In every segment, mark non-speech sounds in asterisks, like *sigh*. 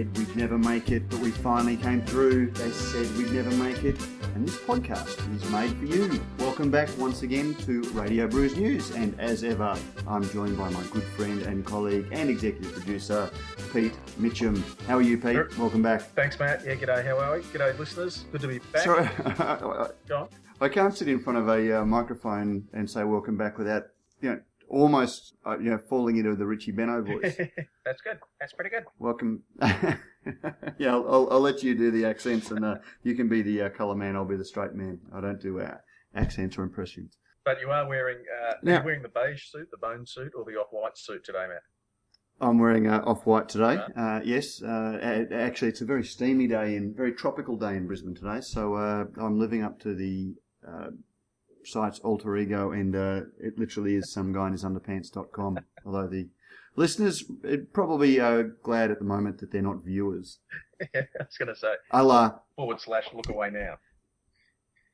said we'd never make it, but we finally came through. They said we'd never make it, and this podcast is made for you. Welcome back once again to Radio Brews News, and as ever, I'm joined by my good friend and colleague and executive producer, Pete Mitchum. How are you, Pete? Sure. Welcome back. Thanks, Matt. Yeah, g'day. How are we? G'day, listeners. Good to be back. Sorry, *laughs* Go on. I can't sit in front of a uh, microphone and say welcome back without, you know, almost, uh, you know, falling into the Richie Benaud voice. *laughs* That's good. That's pretty good. Welcome. *laughs* yeah, I'll, I'll, I'll let you do the accents, and uh, you can be the uh, colour man. I'll be the straight man. I don't do uh, accents or impressions. But you are wearing uh, Now- you're wearing the beige suit, the bone suit, or the off-white suit today, Matt. I'm wearing uh, off white today. Uh, yes, uh, actually, it's a very steamy day and very tropical day in Brisbane today. So uh, I'm living up to the uh, site's alter ego, and uh, it literally is some guy in his underpants.com. *laughs* Although the listeners are probably uh, glad at the moment that they're not viewers. Yeah, *laughs* I was going to say Allah. forward slash look away now.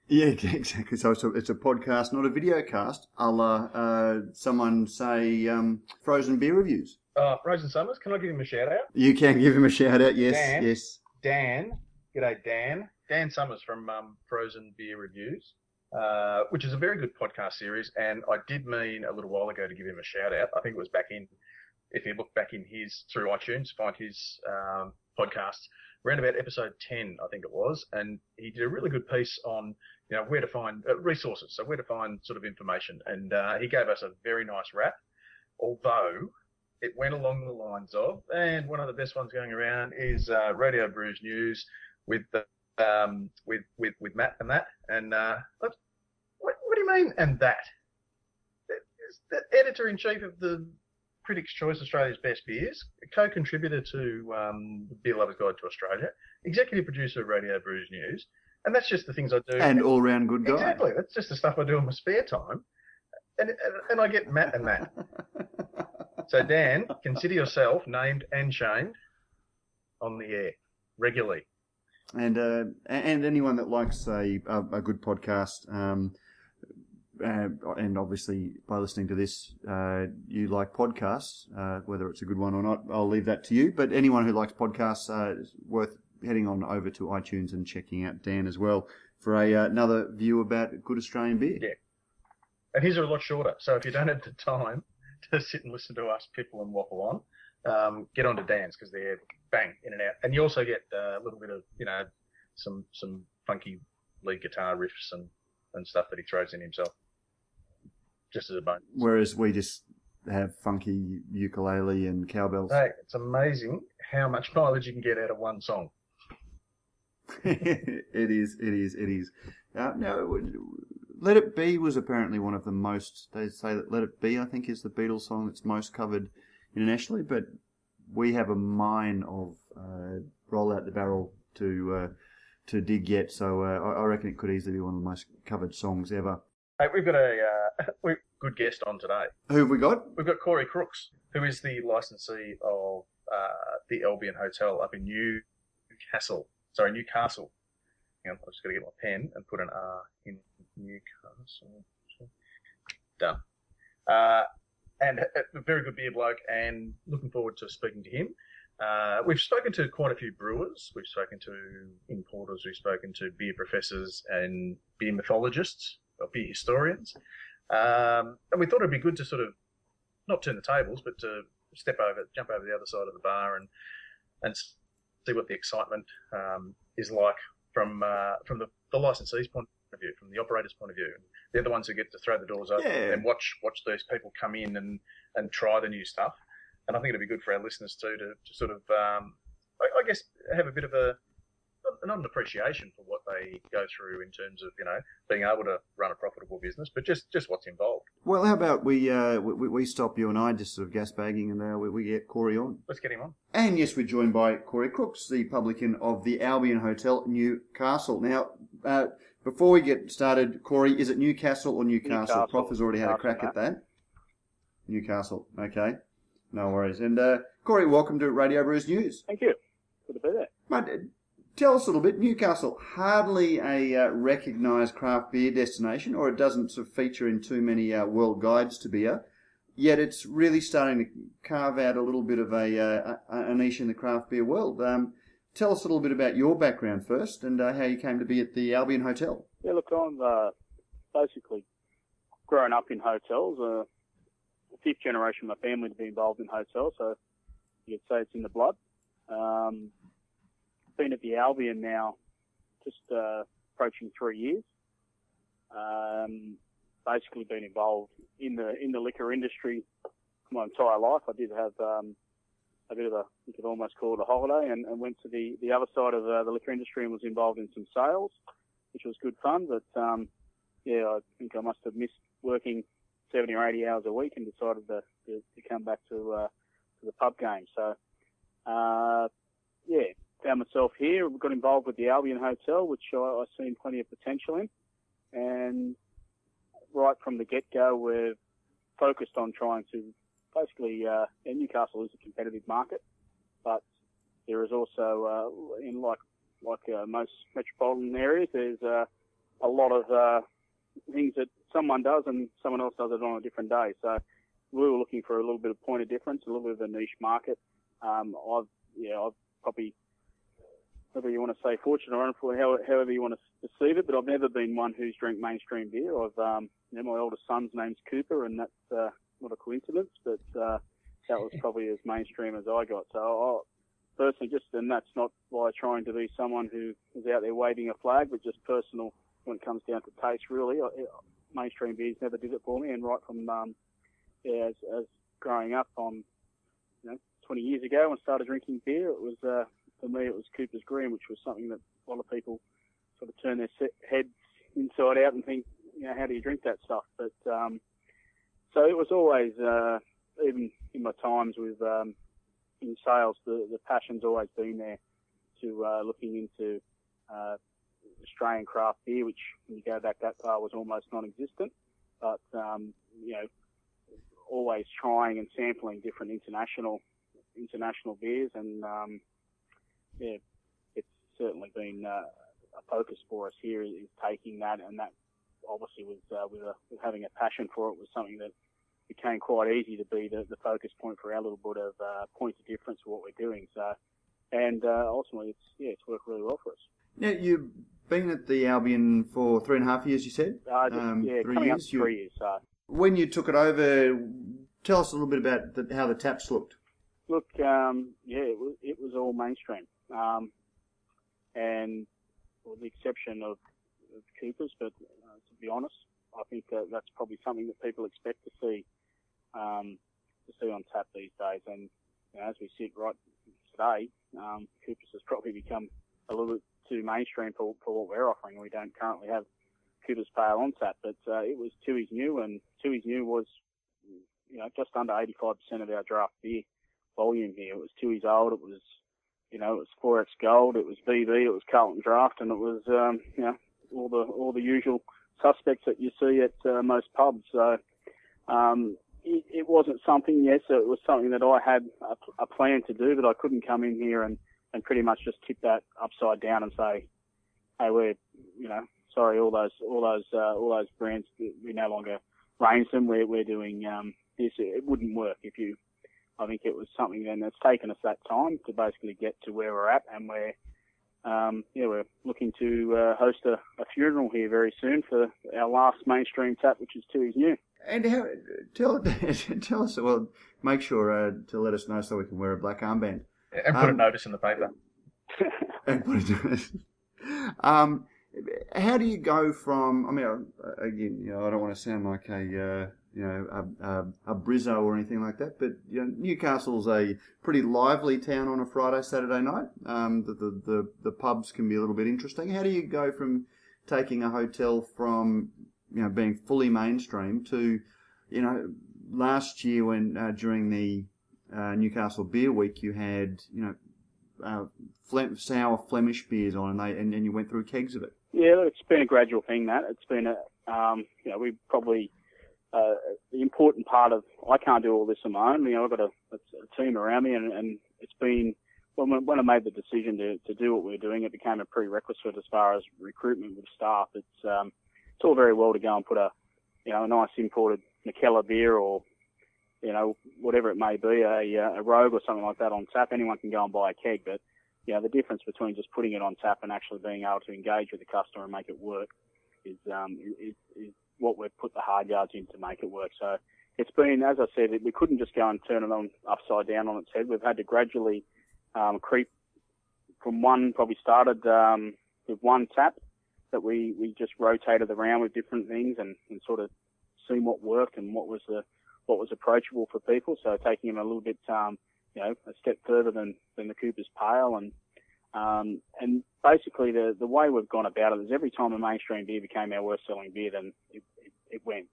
Yeah, *laughs* exactly. So it's a, it's a podcast, not a video cast. A la uh, someone say um, frozen beer reviews. Uh, Rosen Summers, can I give him a shout out? You can give him a shout out. Yes, Dan? yes. Dan, g'day Dan. Dan Summers from um, Frozen Beer Reviews, uh, which is a very good podcast series. And I did mean a little while ago to give him a shout out. I think it was back in, if you look back in his through iTunes, find his um, podcasts around about episode 10, I think it was. And he did a really good piece on, you know, where to find uh, resources. So where to find sort of information. And uh, he gave us a very nice rap, although it went along the lines of, and one of the best ones going around is uh, Radio Brews News with the um, with with with Matt and that. And uh, what, what do you mean and that? Is the editor in chief of the Critics' Choice Australia's Best Beers, a co-contributor to um, Beer Lovers Guide to Australia, executive producer of Radio Brews News, and that's just the things I do. And all round good guy. exactly, that's just the stuff I do in my spare time. And, and, and I get Matt and that. *laughs* So, Dan, consider yourself named and shamed on the air regularly. And uh, and anyone that likes a a, a good podcast, um, uh, and obviously by listening to this, uh, you like podcasts, uh, whether it's a good one or not, I'll leave that to you. But anyone who likes podcasts, uh, worth heading on over to iTunes and checking out Dan as well for a uh, another view about good Australian beer. Yeah. And his are a lot shorter. So, if you don't have the time *laughs* to sit and listen to us pipple and waffle on, um, get on to Dan's because they're bang in and out. And you also get uh, a little bit of, you know, some some funky lead guitar riffs and, and stuff that he throws in himself. Just as a bonus. Whereas we just have funky ukulele and cowbells. Hey, it's amazing how much mileage you can get out of one song. *laughs* it is, it is, it is. Uh, now, Let It Be was apparently one of the most, they say that Let It Be, I think, is the Beatles song that's most covered internationally, but we have a mine of uh, Roll Out the Barrel to uh, to dig yet, so uh, I I reckon it could easily be one of the most covered songs ever. Hey, we've got a uh, *laughs* we good guest on today. Who have we got? We've got Corey Crooks, who is the licensee of uh, the Albion Hotel up in Newcastle. Sorry, Newcastle. Hang on, I'm just going to get my pen and put an R in Newcastle. Done. Uh, and a a very good beer bloke, and looking forward to speaking to him. Uh, we've spoken to quite a few brewers. We've spoken to importers. We've spoken to beer professors and beer mythologists or beer historians. Um, and we thought it'd be good to sort of not turn the tables, but to step over, jump over the other side of the bar and and see what the excitement um, is like from uh, from the, the licensee's point of view, from the operator's point of view. They're the ones who get to throw the doors open Yeah. and watch watch those people come in and, and try the new stuff. And I think it'd be good for our listeners too to, to sort of, um, I, I guess, have a bit of a not- an appreciation for what they go through in terms of you know being able to run a profitable business, but just just what's involved. Well, how about we uh, we, we stop you and I just sort of gas bagging and uh, we, we get Corey on. Let's get him on. And yes, we're joined by Corey Crooks, the publican of the Albion Hotel, Newcastle. Now, uh, before we get started, Corey, is it Newcastle or Newcastle? Newcastle. Prof has already had a crack at that. Newcastle, okay. No worries. And uh, Corey, welcome to Radio Brews News. Thank you. Good to be there. Mate, tell us a little bit. Newcastle, hardly a uh, recognised craft beer destination, or it doesn't sort of feature in too many uh, world guides to beer. yet it's really starting to carve out a little bit of a, uh, a niche in the craft beer world. Um, tell us a little bit about your background first and uh, how you came to be at the Albion Hotel. Yeah, look, I'm uh, basically grown up in hotels. Uh, fifth generation of my family to be involved in hotels, so you could say it's in the blood. Um, been at the Albion now just uh, approaching three years. Um, basically been involved in the in the liquor industry my entire life. I did have um, a bit of a you could almost call it a holiday, and, and went to the the other side of uh, the liquor industry and was involved in some sales, which was good fun. But um, yeah, I think I must have missed working 70 or 80 hours a week and decided to, to, to come back to uh, to the pub game. So uh, yeah, found myself here. Got involved with the Albion Hotel, which I, I seen plenty of potential in, and right from the get-go, we're focused on trying to basically, uh, Newcastle is a competitive market, but there is also, uh, in like like uh, most metropolitan areas, there's uh, a lot of uh, things that someone does and someone else does it on a different day. So we were looking for a little bit of point of difference, a little bit of a niche market. Um, I've yeah, I've probably whether you want to say fortunate or unfortunate, however you want to perceive it, but I've never been one who's drank mainstream beer. I've, um, you know, my oldest son's name's Cooper, and that's uh, not a coincidence, but uh, that was *laughs* probably as mainstream as I got. So I personally just, and that's not by trying to be someone who is out there waving a flag, but just personal when it comes down to taste. Really, I, mainstream beers never did it for me, and right from um, yeah, as, as growing up on, you know, 20 years ago when I started drinking beer, it was uh, for me, it was Cooper's Green, which was something that a lot of people sort of turn their heads inside out and think, you know, how do you drink that stuff? But um, so it was always, uh, even in my times with um, in sales, the, the passion's always been there to uh, looking into uh, Australian craft beer, which when you go back that far was almost non-existent. But um, you know, always trying and sampling different international international beers and um, yeah, it's certainly been uh, a focus for us here is taking that, and that obviously was uh, with, a, with having a passion for it was something that became quite easy to be the, the focus point for our little bit of uh, point of difference for what we're doing. So, and uh, ultimately, it's yeah, it's worked really well for us. Now you've been at the Albion for three and a half years. You said, uh, just, um, yeah, three years. three you, years. So. When you took it over, tell us a little bit about the, how the taps looked. Look, um, yeah, it was, it was all mainstream. Um, and with the exception of, of Coopers, but uh, to be honest, I think that that's probably something that people expect to see um, to see on tap these days. And you know, as we sit right today, um, Coopers has probably become a little bit too mainstream for, for what we're offering. We don't currently have Coopers Pale on tap, but uh, it was Tooheys New, and Tooheys New was you know just under 85% of our draft beer volume here. It was Tooheys Old, it was you know, it was 4X Gold, it was BV, it was Carlton Draft, and it was, um, you know, all the all the usual suspects that you see at uh, most pubs. So um, it, it, wasn't something, yes, it was something that I had a, a, plan to do, but I couldn't come in here and, and pretty much just tip that upside down and say, hey, we're, you know, sorry, all those all those uh, all those brands we no longer range them. We're we're doing um, this. It wouldn't work if you I think it was something then that's taken us that time to basically get to where we're at, and we're um, yeah we're looking to uh, host a, a, funeral here very soon for our last mainstream tap, which is Tooheys New. And how, tell *laughs* tell us well, make sure uh, to let us know so we can wear a black armband and put um, a notice in the paper. *laughs* and put a notice. Um, how do you go from? I mean, again, you know, I don't want to sound like a uh, you know, a, a, a Brizzo or anything like that. But you know, Newcastle's a pretty lively town on a Friday, Saturday night. Um, the, the, the, the, pubs can be a little bit interesting. How do you go from taking a hotel from, you know, being fully mainstream to, you know, last year when, uh, during the uh, Newcastle Beer Week, you had, you know, uh, sour Flemish beers on, and they and, and you went through kegs of it. Yeah, it's been a gradual thing. That it's been a, um, you know, we probably uh, the important part of I can't do all this on my own. You know, I've got a, a team around me, and, and it's been when, when I made the decision to, to do what we're doing, it became a prerequisite as far as recruitment with staff. It's um, it's all very well to go and put a you know a nice imported Mikkeller beer or you know, whatever it may be, a, a Rogue or something like that on tap, anyone can go and buy a keg. But, you know, the difference between just putting it on tap and actually being able to engage with the customer and make it work is, um, is, is what we've put the hard yards in to make it work. So it's been, as I said, we couldn't just go and turn it on upside down on its head. We've had to gradually um, creep from one, probably started um, with one tap that we, we just rotated around with different things and, and sort of seen what worked and what was the what was approachable for people. So taking them a little bit, um, you know, a step further than, than the Cooper's Pale. And, um, and basically the, the way we've gone about it is every time a mainstream beer became our worst selling beer, then it, it, it went.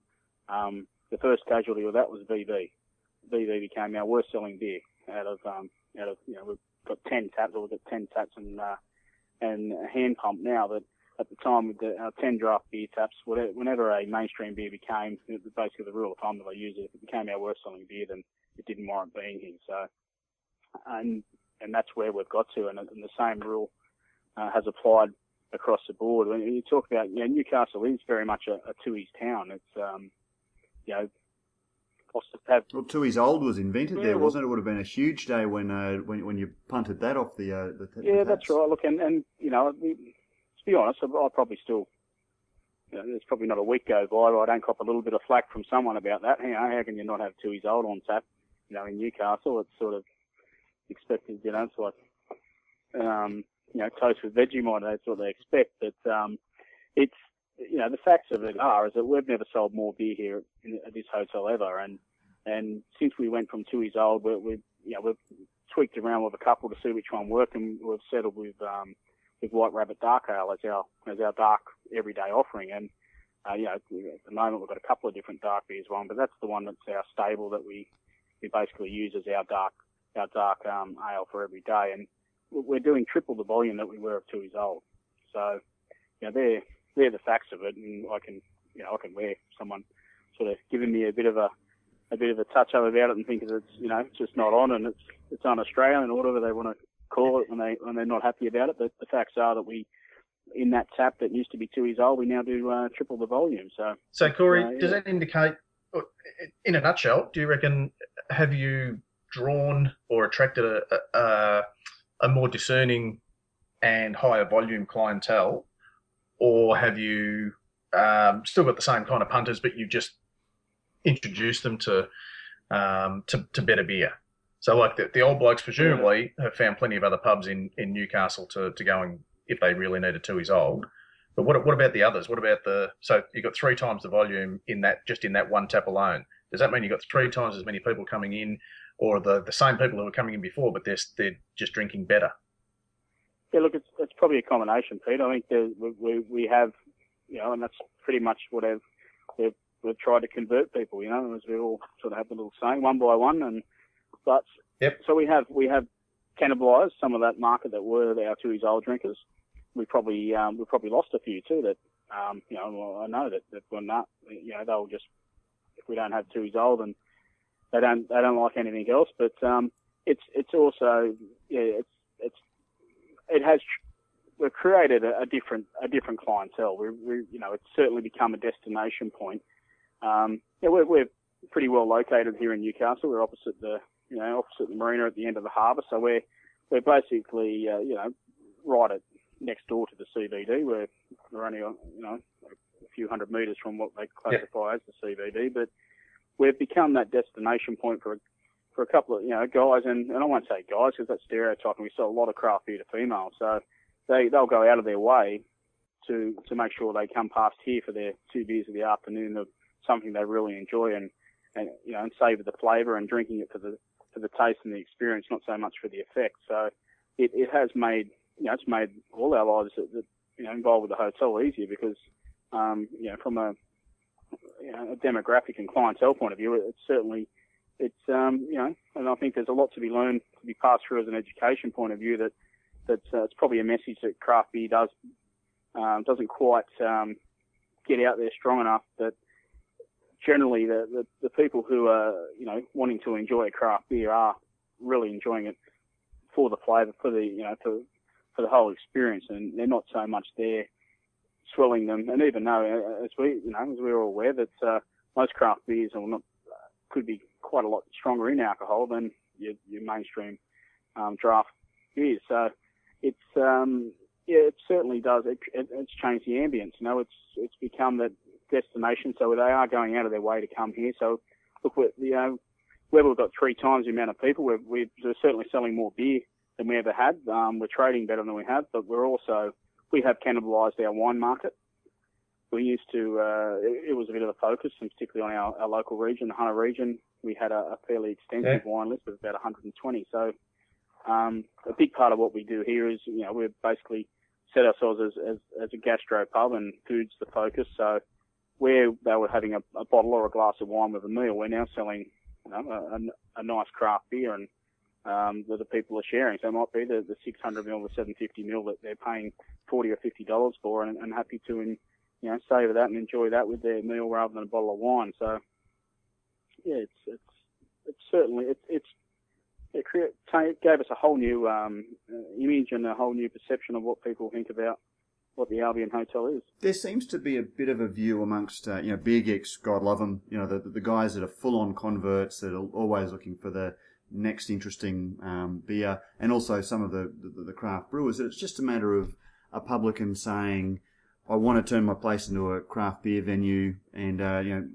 Um, the first casualty of that was VB. VB became our worst selling beer out of, um, out of, you know, we've got 10 taps or we've got 10 taps and, uh, and a hand pump now that at the time with the, our 10 draft beer taps, whenever a mainstream beer became, basically the rule of thumb that I use, if it became our worst selling beer, then it didn't warrant being here. So, and, and that's where we've got to. And, and the same rule uh, has applied across the board. When you talk about, you know, Newcastle is very much a, a Tooheys town. It's, um, you know, have. Well, Tooheys Old was invented yeah, there, wasn't it? It would have been a huge day when uh, when when you punted that off the. Uh, the yeah, the that's right. Look, and and you know, to be honest, I probably still, you know, there's probably not a week go by where I don't cop a little bit of flack from someone about that. You know, how can you not have Tooheys Old on tap? You know, in Newcastle, it's sort of You know, it's like, um, you know, toast with Vegemite. That's what they expect. But um, it's, you know, the facts of it are is that we've never sold more beer here at this hotel ever, and and since we went from Tooheys Old, we, we you know, we've tweaked around with a couple to see which one worked, and we've settled with um, with White Rabbit Dark Ale as our as our dark everyday offering. And uh, you know, at the moment we've got a couple of different dark beers one, but that's the one that's our stable that we we basically use as our dark our dark um, ale for every day. And we're doing triple the volume that we were of Tooheys Old. So you know, they're they're the facts of it, and I can you know I can wear someone sort of giving me a bit of a a bit of a touch up about it and think it's you know it's just not on and it's it's un-Australian or whatever they want to call it when they when they're not happy about it. But the facts are that we in that tap that used to be Tooheys Old, we now do uh, triple the volume. So, so Corey, uh, yeah. does that indicate, in a nutshell, do you reckon have you drawn or attracted a, a, a more discerning and higher volume clientele, or have you um, still got the same kind of punters, but you've just introduced them to um, to, to better beer? So like the, the old blokes presumably have found plenty of other pubs in, in Newcastle to, to go and if they really needed to, he's old. But what what about the others? What about the so you've got three times the volume in that just in that one tap alone? Does that mean you've got three times as many people coming in, or the, the same people who were coming in before, but they're they're just drinking better? Yeah, look, it's it's probably a combination, Pete. I think we, we we have, you know, and that's pretty much what I've we've, we've tried to convert people, you know, as we all sort of have the little saying, one by one, and but yep. so we have we have cannibalised some of that market that were our Tooheys old drinkers. We probably um, we probably lost a few too. That um, you know I know that that we're not you know they'll just if we don't have Tooheys old and they don't they don't like anything else. But um, it's it's also yeah it's it's it has we've created a, a different a different clientele. We, we you know it's certainly become a destination point. Um, yeah, we're, we're pretty well located here in Newcastle. We're opposite the you know, opposite the marina at the end of the harbour. So we're we're basically uh, you know right at next door to the CBD. We're we're only you know a few hundred metres from what they classify as the CBD, but we've become that destination point for a, for a couple of you know guys, and, and I won't say guys because that's stereotyping. We sell a lot of craft beer to females, so they they'll go out of their way to to make sure they come past here for their two beers of the afternoon of something they really enjoy and and you know and savour the flavour and drinking it for the for the taste and the experience, not so much for the effect. So it, it has made you know it's made all our lives that, that you know involved with the hotel easier because um, you know from a you know a demographic and clientele point of view, it's certainly it's um, you know and I think there's a lot to be learned to be passed through as an education point of view that that uh, it's probably a message that craft beer does um, doesn't quite um, get out there strong enough that generally the, the, the people who are, you know, wanting to enjoy a craft beer are really enjoying it for the flavour, for the, you know, for, for the whole experience. And they're not so much there swelling them. And even though, uh, as we, you know, as we're all aware that, uh, most craft beers or not, could be quite a lot stronger in alcohol than your, your mainstream um, draft beers. So it's um, yeah, it certainly does. It, it, it's changed the ambience. You know, it's it's become that destination, so they are going out of their way to come here. So look, we you know, where we've got three times the amount of people, we're, we're certainly selling more beer than we ever had. Um, we're trading better than we have, but we're also we have cannibalised our wine market. We used to, uh, it, it, was a bit of a focus, and particularly on our, our local region, the Hunter region, we had a, a fairly extensive yeah. wine list of about 120. So um, a big part of what we do here is, you know, we're basically set ourselves as, as, as a gastro pub and food's the focus. So where they were having a, a bottle or a glass of wine with a meal, we're now selling you know, a, a, nice craft beer and um, that the people are sharing. So it might be the, the 600 mil, the 750 mil that they're paying 40 or 50 dollars for, and, and happy to, in, you know, savor that and enjoy that with their meal rather than a bottle of wine. So yeah, it's it's it's certainly it's it's it, create, it gave us a whole new um, image and a whole new perception of what people think about what the Albion Hotel is. There seems to be a bit of a view amongst uh, you know beer geeks, God love them, you know the the guys that are full on converts that are always looking for the next interesting um, beer, and also some of the, the, the craft brewers. That it's just a matter of a publican saying, "I want to turn my place into a craft beer venue," and uh, you know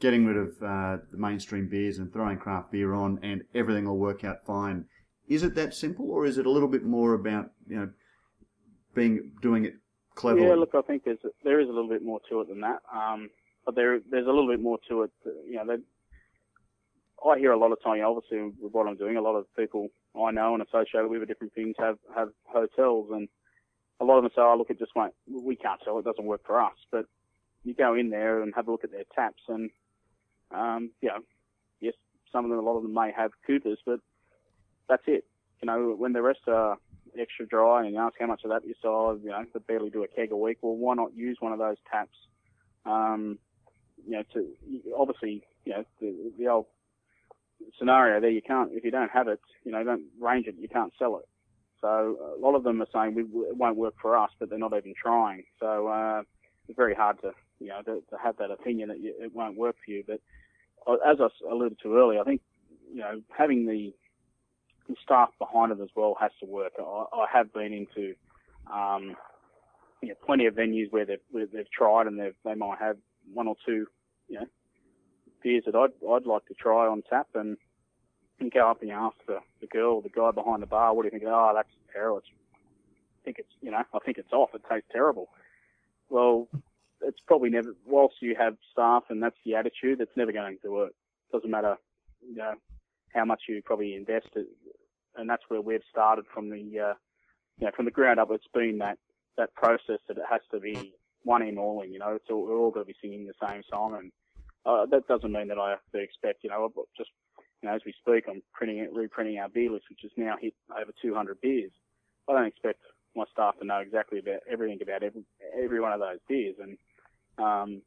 getting rid of uh, the mainstream beers and throwing craft beer on, and everything will work out fine. Is it that simple, or is it a little bit more about you know being doing it cleverly? Yeah, look, I think there's there is a little bit more to it than that. Um, but there there's a little bit more to it. You know, I hear a lot of time. Obviously, with what I'm doing, a lot of people I know and associated with different things have have hotels, and a lot of them say, "Oh, look, it just won't. We can't sell. It doesn't work for us." But you go in there and have a look at their taps, and um, you know, yes, some of them, a lot of them may have Coopers, but that's it. You know, when the rest are extra dry and you ask how much of that you sell, you know, they barely do a keg a week. Well, why not use one of those taps? Um, you know, to obviously, you know, the, the old scenario there, you can't if you don't have it, you know, don't range it, you can't sell it. So a lot of them are saying we, it won't work for us, but they're not even trying. So uh, it's very hard to, you know, to, to have that opinion that you, it won't work for you. But uh, as I alluded to earlier, I think, you know, having the staff behind it as well has to work. I, I have been into um, you know, plenty of venues where they've where they've tried and they've they might have one or two you know beers that I'd I'd like to try on tap and go up and ask the, the girl the guy behind the bar, what do you think? Oh, that's terrible. It's, I think it's you know I think it's off. It tastes terrible. Well, it's probably never. Whilst you have staff and that's the attitude, it's never going to work. Doesn't matter, you know, how much you probably invested, and that's where we've started from the, uh, you know, from the ground up. It's been that that process that it has to be one in all in. You know, so we're all going to be singing the same song, and uh, that doesn't mean that I have to expect, you know, just you know, as we speak, I'm printing it, reprinting our beer list, which has now hit over 200 beers. I don't expect my staff to know exactly about everything about every every one of those beers, and um,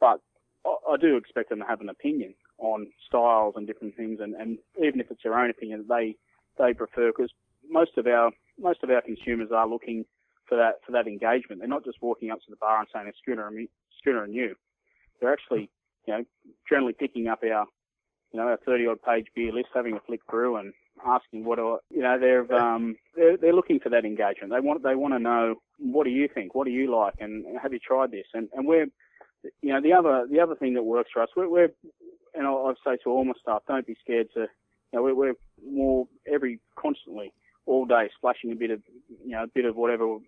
but I, I do expect them to have an opinion on styles and different things, and, and even if it's their own opinion, they they prefer because most of our most of our consumers are looking for that for that engagement. They're not just walking up to the bar and saying a schooner and schooner and you. They're actually you know generally picking up our you know our 30 odd page beer list, having a flick through and asking what are you know they're um they're, they're looking for that engagement. They want they want to know what do you think, what do you like, and have you tried this? And and we're you know the other the other thing that works for us, we're, we're and I, I say to all my staff, don't be scared to, you know, we're, we're more every constantly all day splashing a bit of, you know, a bit of whatever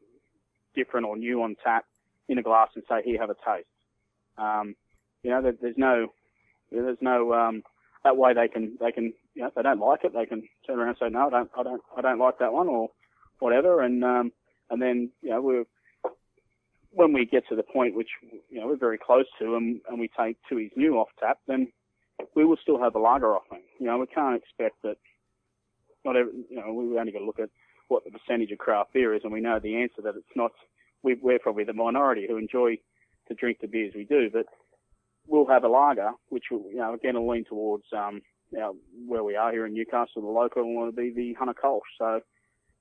different or new on tap in a glass and say, here, have a taste. Um, you know, there, there's no, there's no, um, that way they can, they can, you know, if they don't like it, they can turn around and say, no, I don't, I don't, I don't like that one or whatever. And, um, and then, you know, we're, when we get to the point which, you know, we're very close to and, and we take Tooheys New off tap, then we will still have a lager offering. You know, we can't expect that. Not every, you know, we only got to look at what the percentage of craft beer is, and we know the answer that it's not. We, we're probably the minority who enjoy to drink the beers we do, but we'll have a lager, which will, you know, again, will lean towards um, you know, where we are here in Newcastle, the local, will be the Hunter Kolsch, so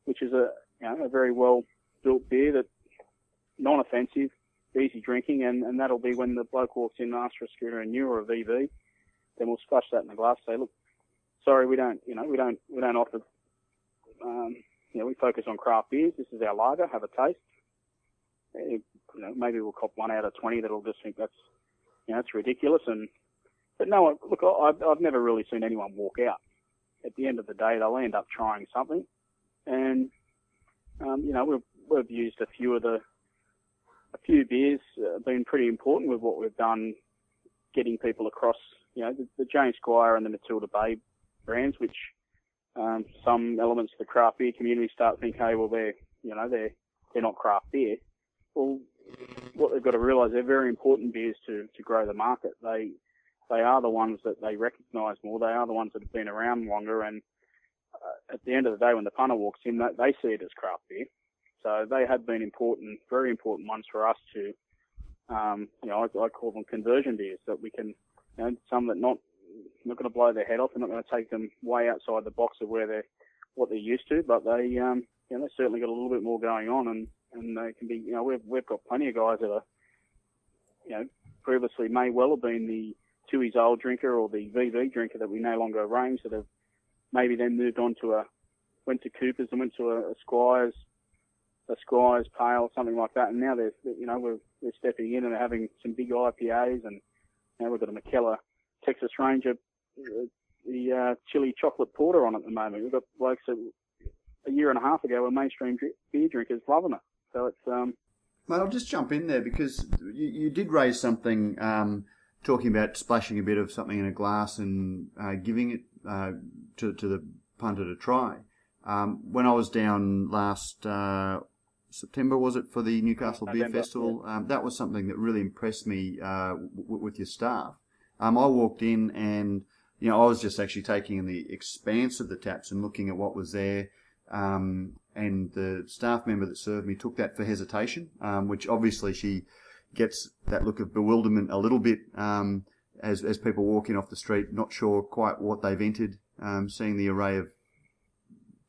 which is a you know a very well built beer that non-offensive, easy drinking, and, and that'll be when the bloke walks in and asks for a schooner and new or a VB then we'll splash that in the glass. Say, look, sorry, we don't, you know, we don't, we don't offer, um, you know, we focus on craft beers. This is our lager. Have a taste. Eh, you know, maybe we'll cop one out of 20 that'll just think that's, you know, it's ridiculous. And, but no, look, I've, I've never really seen anyone walk out. At the end of the day, they'll end up trying something. And, um, you know, we've, we've used a few of the, a few beers uh, been pretty important with what we've done, getting people across, you know, the, the James Squire and the Matilda Bay brands, which um, some elements of the craft beer community start thinking, hey, well, they're, you know, they're, they're not craft beer. Well, what they've got to realise, they're very important beers to, to grow the market. They, they are the ones that they recognise more. They are the ones that have been around longer. And uh, at the end of the day, when the punter walks in, they, they see it as craft beer. So they have been important, very important ones for us to, um, you know, I, I call them conversion beers that we can, you know, some that not not going to blow their head off. They're not going to take them way outside the box of where they're what they're used to, but they, um, you know, they certainly got a little bit more going on, and and they can be, you know, we've we've got plenty of guys that are, you know, previously may well have been the Tooheys Old drinker or the VB drinker that we no longer arrange that have maybe then moved on to a went to Coopers and went to a, a Squires a Squires Pale, something like that. And now they're, you know, we're, we're stepping in and having some big IPAs and now we've got a Mikkeller Texas Ranger, uh, the uh, chili chocolate porter on at the moment. We've got blokes that a year and a half ago were mainstream beer drinkers loving it. So it's, um, Mate, I'll just jump in there because you, you did raise something um, talking about splashing a bit of something in a glass and uh, giving it uh, to, to the punter to try. Um, when I was down last uh, September was it for the Newcastle November, Beer Festival? Yeah. Um, that was something that really impressed me uh, w- with your staff. Um, I walked in and you know I was just actually taking in the expanse of the taps and looking at what was there. Um, and the staff member that served me took that for hesitation, um, which obviously she gets that look of bewilderment a little bit um, as as people walking off the street, not sure quite what they've entered, um, seeing the array of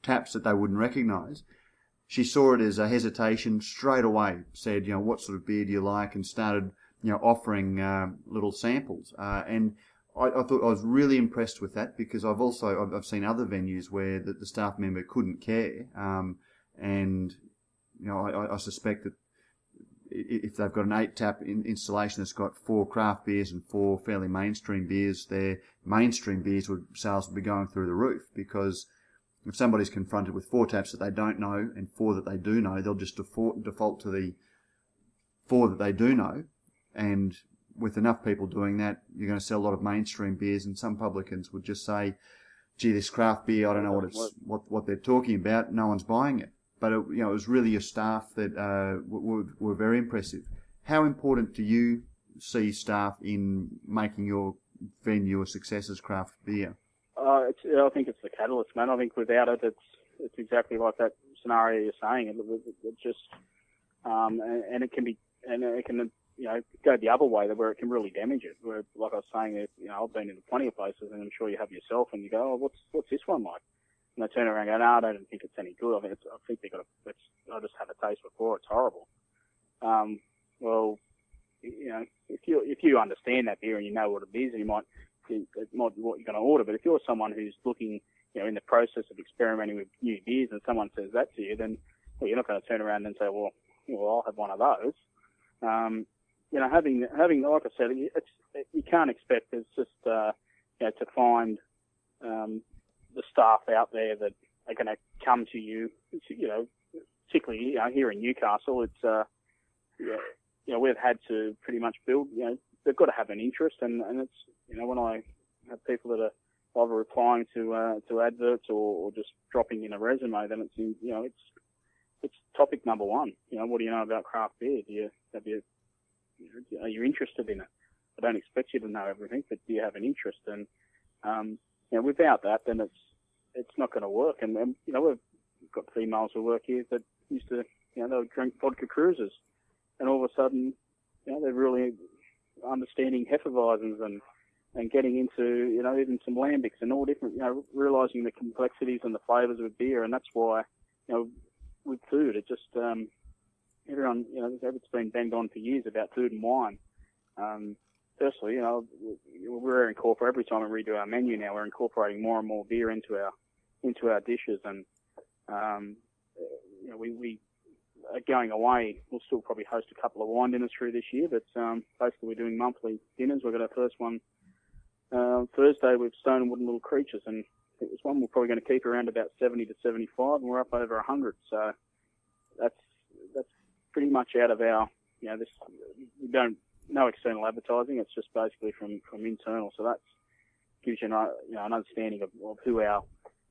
taps that they wouldn't recognise she saw it as a hesitation straight away, said, you know, what sort of beer do you like? And started, you know, offering uh, little samples. Uh, and I, I, thought I was really impressed with that because I've also, I've, I've seen other venues where the, the staff member couldn't care. Um, and, you know, I, I, suspect that if they've got an eight tap in installation that's got four craft beers and four fairly mainstream beers, their mainstream beers would sales would be going through the roof because if somebody's confronted with four taps that they don't know and four that they do know, they'll just default, default to the four that they do know. And with enough people doing that, you're going to sell a lot of mainstream beers. And some publicans would just say, "Gee, this craft beer, I don't know what it's what what they're talking about. No one's buying it." But it, you know, it was really your staff that uh, were, were very impressive. How important do you see staff in making your venue a success as craft beer? Uh, it's, I think it's the catalyst, man. I think without it, it's it's exactly like that scenario you're saying. It, it, it just um, and, and, it can be and it can you know go the other way where it can really damage it. Where like I was saying, you know I've been in plenty of places, and I'm sure you have yourself, and you go, oh, what's what's this one like? And they turn around and go, no, I don't think it's any good. I think it's, I think they got a, it's, I just had a taste before. It's horrible. Um, well, you know, if you if you understand that beer and you know what it is, you might it might be what you're going to order. But if you're someone who's looking, you know, in the process of experimenting with new beers, and someone says that to you, then well, you're not going to turn around and say, well, well, I'll have one of those. Um, you know, having having like I said, it's you can't expect it's just uh, you know to find um, the staff out there that are going to come to you. You know, particularly you know, here in Newcastle, it's uh, you know we've had to pretty much build. You know, they've got to have an interest, and and it's you know, when I have people that are either replying to uh, to adverts or, or just dropping in a resume, then it's you know it's it's topic number one. You know, what do you know about craft beer? Do you have you, you know, are you interested in it? I don't expect you to know everything, but do you have an interest? And um, you know, without that, then it's it's not going to work. And, and you know, we've got females who work here that used to, you know, they would drink vodka cruisers, and all of a sudden, you know, they're really understanding Hefeweizens and and getting into, you know, even some lambics and all different, you know, realizing the complexities and the flavors of beer. And that's why, you know, with food, it just, um, everyone, you know, it's been banged on for years about food and wine. Um, firstly, you know, we're incorporating every time we redo our menu now. We're incorporating more and more beer into our into our dishes, and um, you know, we we are going away. We'll still probably host a couple of wine dinners through this year, but um, basically we're doing monthly dinners. We've got our first one uh, Thursday with Stone and Wood and Little Creatures, and it was one we're probably going to keep around about 70 to 75, and we're up over 100. So that's pretty much out of our, you know, this we don't no external advertising. It's just basically from from internal. So that gives you an, you know, an understanding of, of who our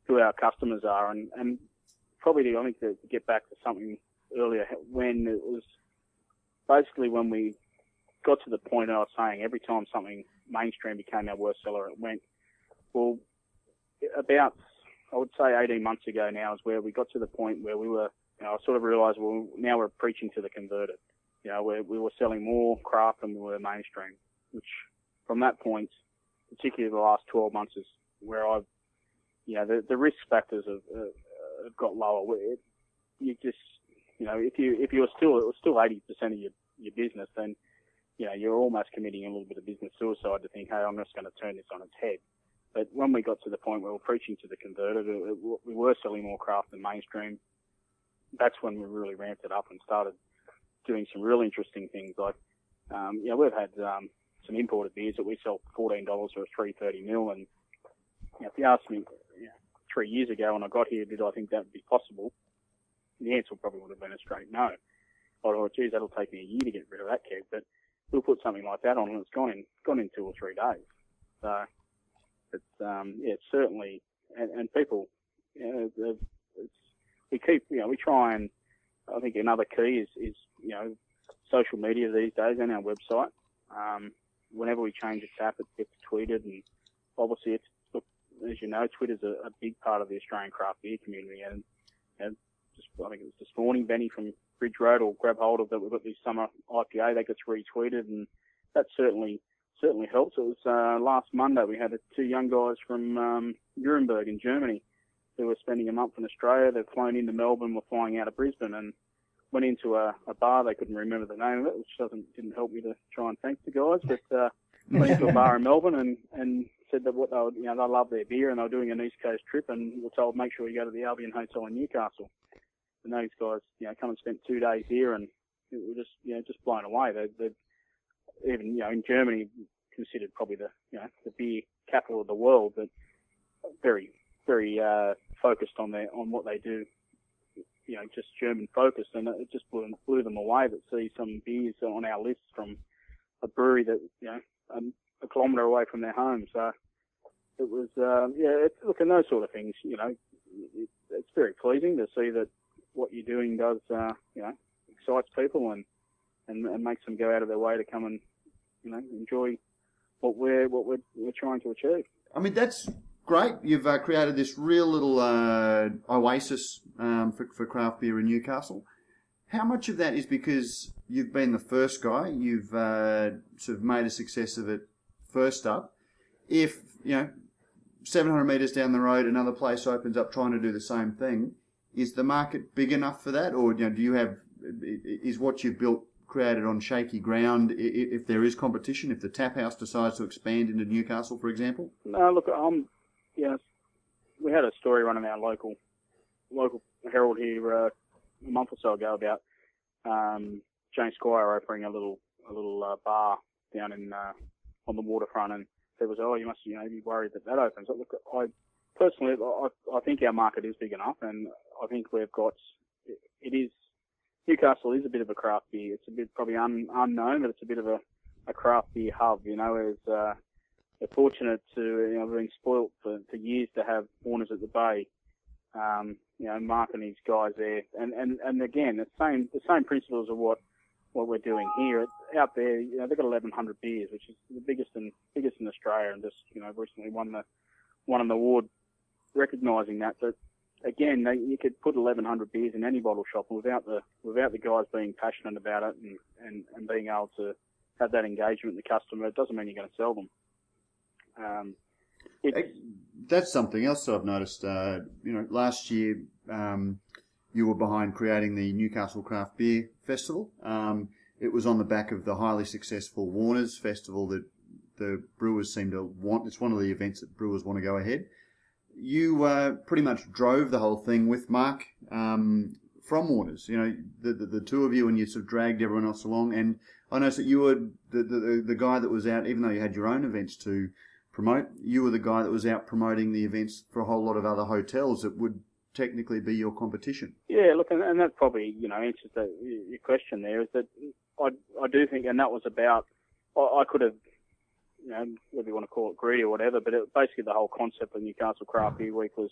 who our customers are, and and probably to, I think to get back to something earlier when it was basically when we got to the point I was saying every time something mainstream became our worst seller, it went well about I would say 18 months ago now is where we got to the point where we were you know I sort of realised well now we're preaching to the converted. You know we we were selling more craft than we were mainstream, which from that point, particularly the last 12 months, is where I've you know the the risk factors have, uh, have got lower. It, you just you know if you if you're still it was still 80% of your your business then you know, you're almost committing a little bit of business suicide to think, hey, I'm just going to turn this on its head. But when we got to the point where we are preaching to the converted, we were selling more craft than mainstream. That's when we really ramped it up and started doing some really interesting things. Like, um, you know, we've had um, some imported beers that we sell for $14 or 330 mil. And you know, if you asked me you know, three years ago when I got here, did I think that would be possible? The answer probably would have been a straight no. Or, geez, that'll take me a year to get rid of that keg. But we'll put something like that on and it's gone in gone in two or three days. So it's um, yeah, it's certainly and, and people, you know, it's, we keep you know we try and I think another key is is you know social media these days and our website. Um, whenever we change a tap, it gets tweeted and obviously it's as you know, Twitter's a, a big part of the Australian craft beer community and, and just I think it was this morning, Benny from Bridge Road or grab hold of that we've got this summer IPA that gets retweeted and that certainly certainly helps. It was uh, last Monday we had two young guys from um, Nuremberg in Germany who were spending a month in Australia. They've flown into Melbourne, were flying out of Brisbane and went into a, a bar. They couldn't remember the name of it, which doesn't didn't help me to try and thank the guys. But uh, went *laughs* into a bar in Melbourne and and said that what they would, you know they love their beer and they were doing an East Coast trip and were told make sure you go to the Albion Hotel in Newcastle and those guys, you know, come and spent two days here, and we were just, you know, just blown away. They, they even, you know, in Germany, considered probably the, you know, the beer capital of the world, but very, very uh, focused on their on what they do. You know, just German focused, and it just blew, blew them away to see some beers on our list from a brewery that, you know, um, a kilometre away from their home. So it was, uh, yeah, it's, look, and those sort of things, you know, it, it's very pleasing to see that what you're doing does, uh, you know, excites people and, and, and makes them go out of their way to come and, you know, enjoy what we're, what we're, we're trying to achieve. I mean, that's great. You've uh, created this real little uh, oasis um, for, for craft beer in Newcastle. How much of that is because you've been the first guy, you've uh, sort of made a success of it first up? If, you know, 700 metres down the road, another place opens up trying to do the same thing, is the market big enough for that, or you know, do you have is what you've built created on shaky ground? If there is competition, if the tap house decides to expand into Newcastle, for example. No, look, um, yeah, we had a story running our local local Herald here uh, a month or so ago about um, James Squire opening a little a little uh, bar down in uh, on the waterfront, and people say, "Oh, you must you know be worried that that opens." Look, I personally, I, I think our market is big enough, and I think we've got it is Newcastle is a bit of a craft beer. It's a bit probably un, unknown, but it's a bit of a, a craft beer hub. You know, as uh, we're fortunate to you know being spoilt for, for years to have Warners at the Bay. Um, you know, Mark and his guys there, and and and again, the same the same principles of what what we're doing here. Out there, you know, they've got 1,100 beers, which is the biggest in biggest in Australia, and just you know recently won the won an award recognising that. But again, they, you could put 1,100 beers in any bottle shop without the without the guys being passionate about it and, and, and being able to have that engagement with the customer. It doesn't mean you're going to sell them. Um, That's something else I've noticed. Uh, you know, last year um, you were behind creating the Newcastle Craft Beer Festival. Um, it was on the back of the highly successful Warners Festival that the Brewers seem to want. It's one of the events that Brewers want to go ahead. You uh, pretty much drove the whole thing with Mark um, from Warners. You know, the, the, the two of you, and you sort of dragged everyone else along. And I noticed that you were the, the the guy that was out, even though you had your own events to promote. You were the guy that was out promoting the events for a whole lot of other hotels that would technically be your competition. Yeah, look, and, and that probably you know answers the, your question. There is that I I do think, and that was about I, I could have you know whether you want to call it greedy or whatever, but it, basically the whole concept of Newcastle Craft Beer Week was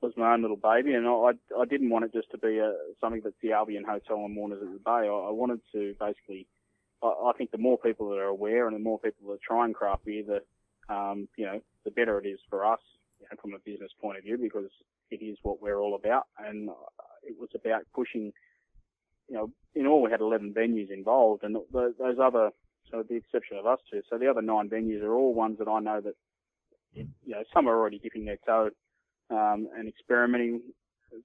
was my own little baby, and I I didn't want it just to be a something that's the Albion Hotel and Warners at the Bay. I, I wanted to basically. I, I think the more people that are aware and the more people that are trying craft beer, the um, you know, the better it is for us you know, from a business point of view because it is what we're all about. And uh, it was about pushing, you know, in all we had 11 venues involved and those other, so the exception of us two, so the other nine venues are all ones that I know that, you know, some are already dipping their toe um, and experimenting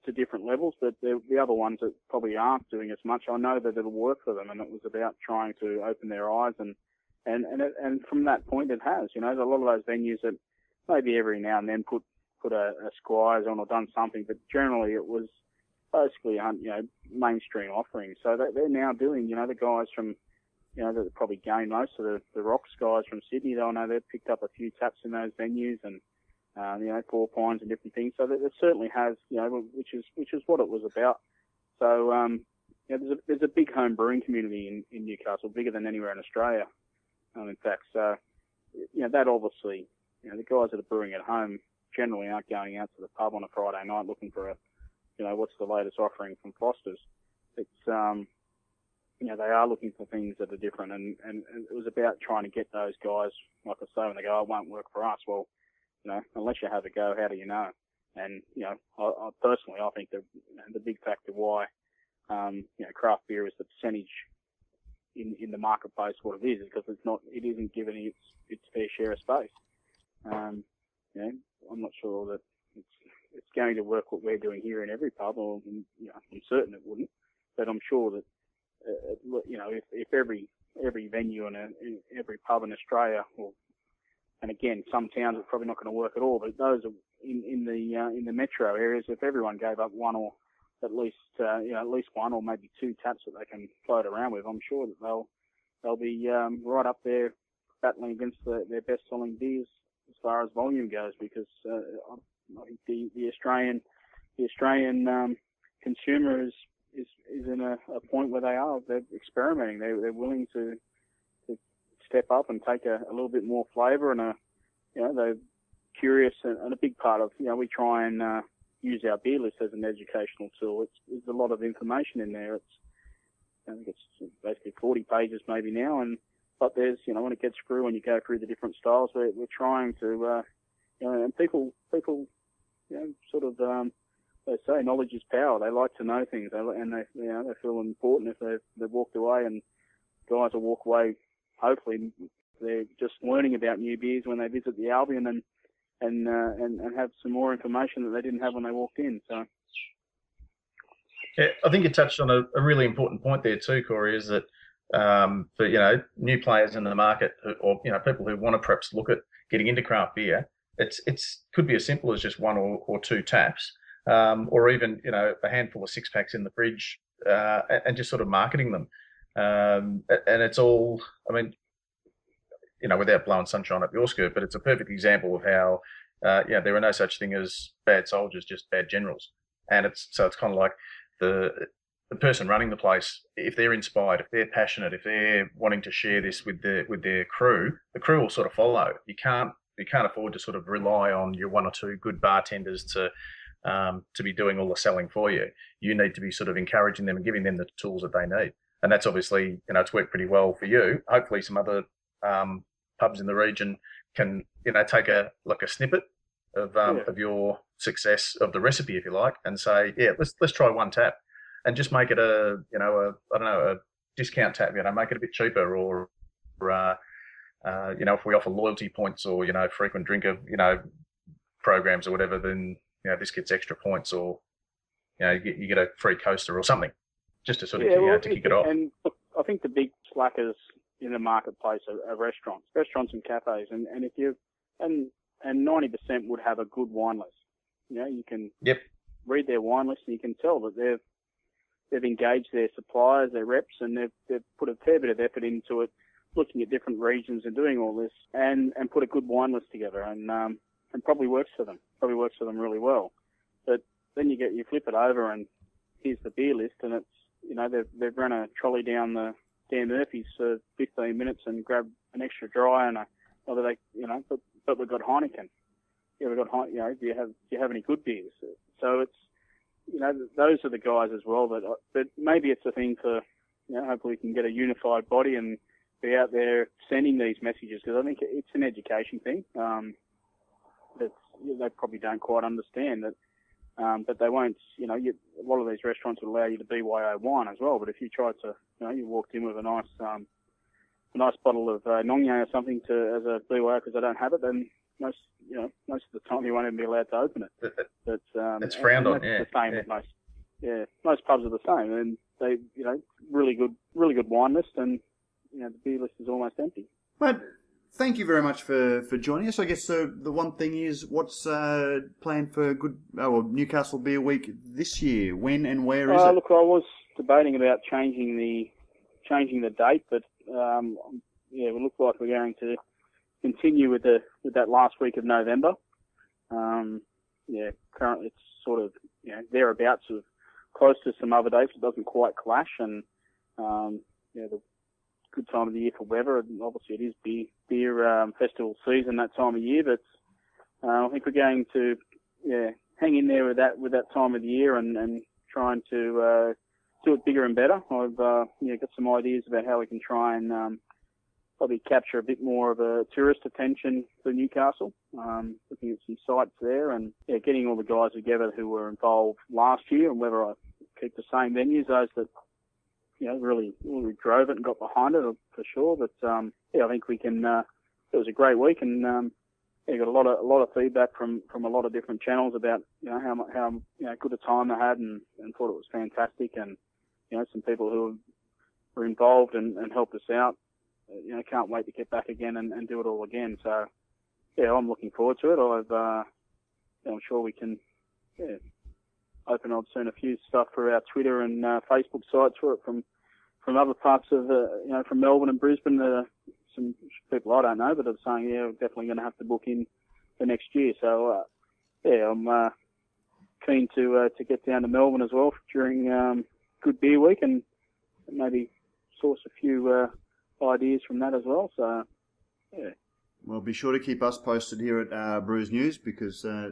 to different levels, but the, the other ones that probably aren't doing as much, I know that it'll work for them. And it was about trying to open their eyes and and and it, and from that point it has. You know, there's a lot of those venues that maybe every now and then put put a, a Squires on or done something, but generally it was basically you know mainstream offerings. So they, they're now doing. You know, the guys from you know that probably gained most of the the Rocks guys from Sydney. They know they've picked up a few taps in those venues and. Um, you know, four pines and different things. So it certainly has, you know, which is which is what it was about. So um, you know, there's a there's a big home brewing community in, in Newcastle, bigger than anywhere in Australia. Um, in fact, so you know that obviously, you know, the guys that are brewing at home generally aren't going out to the pub on a Friday night looking for a, you know, what's the latest offering from Foster's. It's um, you know, they are looking for things that are different, and, and, and it was about trying to get those guys, like I say, when they go, it won't work for us. Well, you know, unless you have a go, how do you know? And you know, I, I personally, I think the the big factor why um, you know craft beer is the percentage in, in the marketplace what it is because it's not it isn't given its its fair share of space. Um, you know, I'm not sure that it's it's going to work what we're doing here in every pub, or you know, I'm certain it wouldn't. But I'm sure that uh, you know if, if every every venue in, a, in every pub in Australia, or and again some towns are probably not going to work at all, but those are in in the uh, in the metro areas, if everyone gave up one or at least uh, you know at least one or maybe two taps that they can float around with. I'm sure that they'll they'll be um, right up there battling against the, their best selling beers as far as volume goes because uh, I think the, the Australian the Australian um, consumer is is is in a, a point where they are they're experimenting they they're willing to to step up and take a, a little bit more flavour and a you know they're curious and, and a big part of you know we try and uh, use our beer list as an educational tool. It's, there's a lot of information in there. It's I think it's basically 40 pages maybe now, and but there's you know when it gets through and you go through the different styles, we're, we're trying to uh, you know and people people you know sort of um, they say knowledge is power. They like to know things, they, and they you know they feel important if they've they've walked away, and guys will walk away. Hopefully, they're just learning about new beers when they visit the Albion and and, uh, and and have some more information that they didn't have when they walked in. So. Yeah, I think you touched on a, a really important point there too, Corey. Is that um, for you know new players in the market, or you know people who want to perhaps look at getting into craft beer, it's it's could be as simple as just one or, or two taps, um, or even you know a handful of six packs in the fridge, uh, and, and, just sort of marketing them. Um, and it's all, I mean, you know, without blowing sunshine up your skirt, but it's a perfect example of how, uh, yeah, there are no such thing as bad soldiers, just bad generals. And it's so it's kind of like the the person running the place, if they're inspired, if they're passionate, if they're wanting to share this with their with their crew, the crew will sort of follow. You can't you can't afford to sort of rely on your one or two good bartenders to um, to be doing all the selling for you. You need to be sort of encouraging them and giving them the tools that they need. And that's obviously, you know, it's worked pretty well for you. Hopefully, some other um, pubs in the region can you know take a like a snippet of um, yeah. of your success of the recipe if you like and say yeah let's let's try one tap and just make it a you know a I don't know a discount tap you know make it a bit cheaper or, or uh, uh, you know if we offer loyalty points or you know frequent drinker you know programs or whatever then you know this gets extra points or you know you get, you get a free coaster or something just to sort of yeah, well, to kick it, it off and I think the big slackers in the marketplace are, are restaurants, restaurants and cafes, and and if you and and ninety percent would have a good wine list. You know, you can Yep. read their wine list and you can tell that they've they've engaged their suppliers, their reps, and they've they've put a fair bit of effort into it, looking at different regions and doing all this, and and put a good wine list together, and um and probably works for them, probably works for them really well. But then you get you flip it over and here's the beer list, and it's you know they've they've run a trolley down the Dan Murphy's for 15 minutes and grabbed an extra dry and a, whether they you know but but we've got Heineken. Yeah, we've got you know do you have do you have any good beers? So it's you know those are the guys as well. But but maybe it's a thing for you know hopefully we can get a unified body and be out there sending these messages because I think it's an education thing. Um, that they probably don't quite understand that um, but they won't, you know, you, a lot of these restaurants will allow you to BYO wine as well. But if you tried to, you know, you walked in with a nice, um, a nice bottle of uh, Nongye or something to as a BYO because they don't have it, then most, you know, most of the time you won't even be allowed to open it. But um, It's frowned on, yeah, The same yeah. most, yeah, most pubs are the same, and they, you know, really good, really good wine list, and you know, the beer list is almost empty. Mate, thank you very much for, for joining us. I guess so. The one thing is, what's uh, planned for good? Oh, well, Newcastle Beer Week this year? When and where is Uh, it? look, I was debating about changing the changing the date, but um, yeah, we look like we're going to continue with the with that last week of November. Um, yeah, currently it's sort of you know thereabouts of close to some other dates. It doesn't quite clash, and um, yeah, the good time of the year for weather. And obviously, it is beer beer um, festival season that time of year, but uh, I think we're going to yeah hang in there with that with that time of the year and, and trying to uh, do it bigger and better. I've uh, yeah got some ideas about how we can try and um, probably capture a bit more of a tourist attention for Newcastle. Um, looking at some sites there and yeah, getting all the guys together who were involved last year and whether I keep the same venues, those that you know really really drove it and got behind it for sure. But um, yeah, I think we can. Uh, it was a great week and. Um, yeah, got a lot of a lot of feedback from from a lot of different channels about you know how how you know good a time they had and, and thought it was fantastic and you know some people who were involved and, and helped us out you know can't wait to get back again and, and do it all again so yeah I'm looking forward to it I've uh, I'm sure we can yeah open up seen a few stuff for our Twitter and uh, Facebook sites for it from from other parts of uh, you know from Melbourne and Brisbane are some people I don't know, but are saying, yeah, we're definitely going to have to book in for next year. So, uh, yeah, I'm uh, keen to uh, to get down to Melbourne as well during um, Good Beer Week and maybe source a few uh, ideas from that as well. So, yeah, Well, be sure to keep us posted here at uh, Brews News because uh,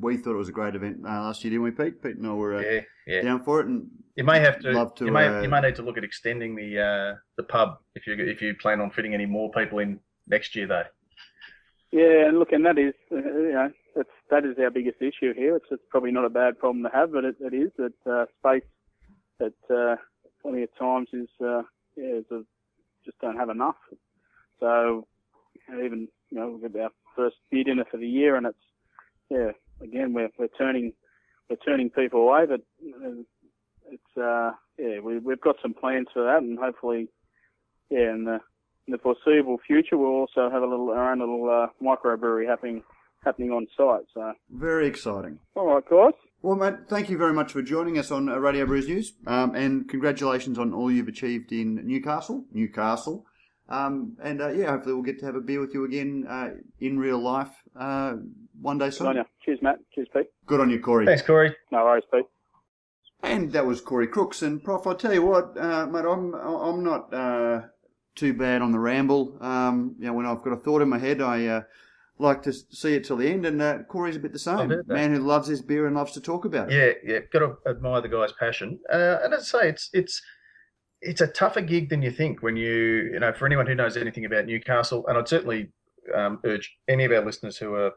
we thought it was a great event uh, last year, didn't we, Pete? Pete and I were uh, Yeah, yeah. down for it, and You may have to. Love to, you may uh, you may need to look at extending the uh, the pub if you if you plan on fitting any more people in next year though. yeah, and look, and that is uh, you know that's that is our biggest issue here. It's, it's probably not a bad problem to have, but it, it is that uh, space that uh, plenty of times is uh, yeah is a, just don't have enough. So even you know we've got our first beer dinner for the year, and it's yeah again we're we're turning we're turning people away, but it's uh yeah we we've got some plans for that, and hopefully yeah in the in the foreseeable future we'll also have a little our own little uh, microbrewery happening happening on site. So very exciting. all right guys. Well, mate, thank you very much for joining us on uh, Radio Brews News, um, and congratulations on all you've achieved in Newcastle, Newcastle. Um, and uh, yeah, hopefully we'll get to have a beer with you again uh, in real life uh, one day Good on soon. you. Cheers, Matt. Cheers, Pete. Good on you, Corey. Thanks, Corey. No worries, Pete. And that was Corey Crooks. And Prof, I tell you what, uh, mate, I'm I'm not uh, too bad on the ramble. Um, you know, when I've got a thought in my head, I uh, like to see it till the end. And uh, Corey's a bit the same. I've heard that. Man who loves his beer and loves to talk about it. Yeah, yeah. Got to admire the guy's passion. Uh, and as I say, it's it's it's a tougher gig than you think when you you know for anyone who knows anything about Newcastle, and I'd certainly um, urge any of our listeners who are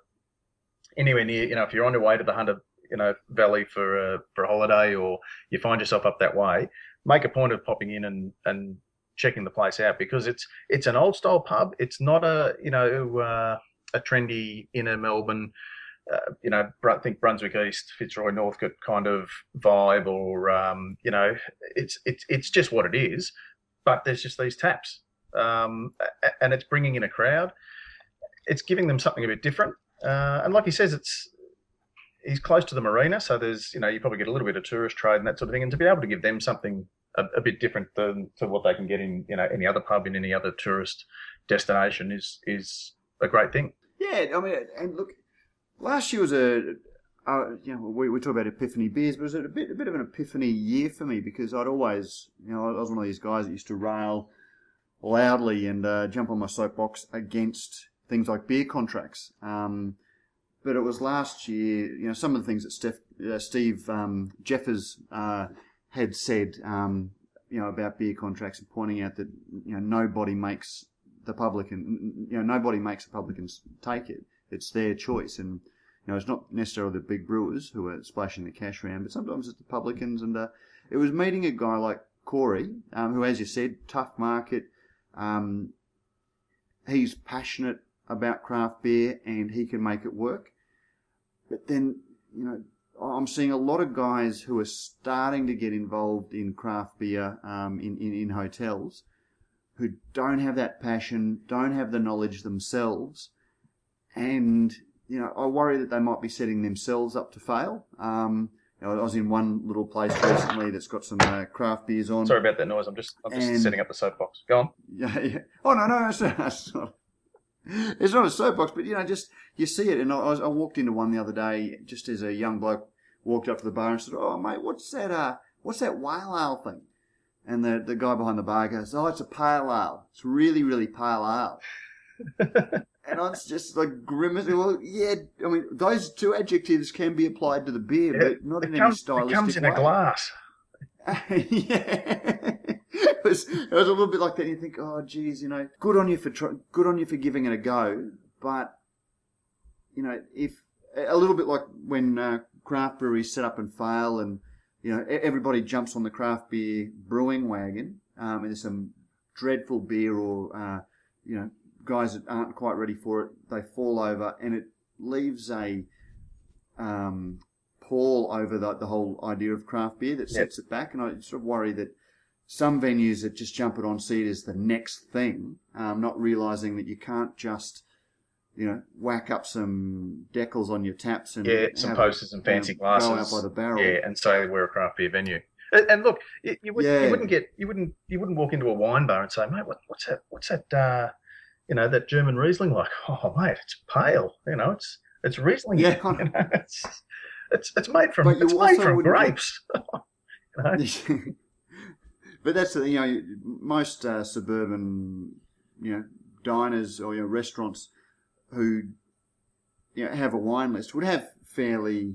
anywhere near, you know, if you're on your way to the Hunter, you know, Valley for a for a holiday, or you find yourself up that way, make a point of popping in and and checking the place out because it's it's an old style pub. It's not a you know uh, a trendy inner Melbourne. Uh, you know, Br- think Brunswick East, Fitzroy Northcote kind of vibe, or um, you know, it's it's it's just what it is. But there's just these taps, um, and it's bringing in a crowd. It's giving them something a bit different. Uh, and like he says, it's he's close to the marina, so there's you know you probably get a little bit of tourist trade and that sort of thing, and to be able to give them something a, a bit different than to what they can get in you know any other pub in any other tourist destination is is a great thing. Yeah, I mean, and look, last year was a, uh, you know, we, we talk about epiphany beers, but it was a bit, a bit of an epiphany year for me because I'd always, you know, I was one of these guys that used to rail loudly and uh, jump on my soapbox against things like beer contracts. Um, but it was last year, you know, some of the things that Steph, uh, Steve um, Jeffers uh, had said, um, you know, about beer contracts and pointing out that, you know, nobody makes the publican, you know, nobody makes the publicans take it. It's their choice. And, you know, it's not necessarily the big brewers who are splashing the cash around, but sometimes it's the publicans. And uh, it was meeting a guy like Corey, um, who, as you said, tough market. Um, he's passionate about craft beer and he can make it work. But then, you know, I'm seeing a lot of guys who are starting to get involved in craft beer um, in, in, in hotels who don't have that passion, don't have the knowledge themselves, and you know, I worry that they might be setting themselves up to fail. Um, you know, I was in one little place recently that's got some uh, craft beers on. Sorry about that noise. I'm just I'm just And- setting up the soapbox. Go on. *laughs* Yeah, yeah. Oh no, no, not, it's not. It's not a soapbox, but you know, just you see it. And I, was, I walked into one the other day, just as a young bloke walked up to the bar and said, "Oh mate, what's that? Uh, what's that whale ale thing?" And the the guy behind the bar goes, "Oh, it's a pale ale. It's really, really pale ale." *laughs* and I was just like grimacing. Well, yeah, I mean, those two adjectives can be applied to the beer, Yeah, but not in any comes, it comes in a glass. *laughs* yeah. *laughs* It was, it was a little bit like that. And You think, oh, geez, you know, good on you for try, good on you for giving it a go. But you know, if a little bit like when uh, craft breweries set up and fail, and you know, everybody jumps on the craft beer brewing wagon, um, and there's some dreadful beer or uh, you know, guys that aren't quite ready for it, they fall over, and it leaves a um, pall over the, the whole idea of craft beer that Yep. sets it back. And I sort of worry that some venues that just jump it on see it as the next thing, um, not realizing that you can't just, you know, whack up some decals on your taps and Yeah, some have posters and it, you know, fancy go out glasses. by the barrel. Yeah, and say we're a craft beer venue. And, look, you, you, would, Yeah. you wouldn't get you wouldn't you wouldn't walk into a wine bar and say, mate, what, what's that? What's that? Uh, you know, that German Riesling like? *laughs* Oh, mate, it's pale. You know, it's it's Riesling. Yeah, *laughs* you know, it's it's it's made from it's made from grapes. *laughs* You know? But that's the you know most uh, suburban you know diners or you know restaurants who you know have a wine list would have fairly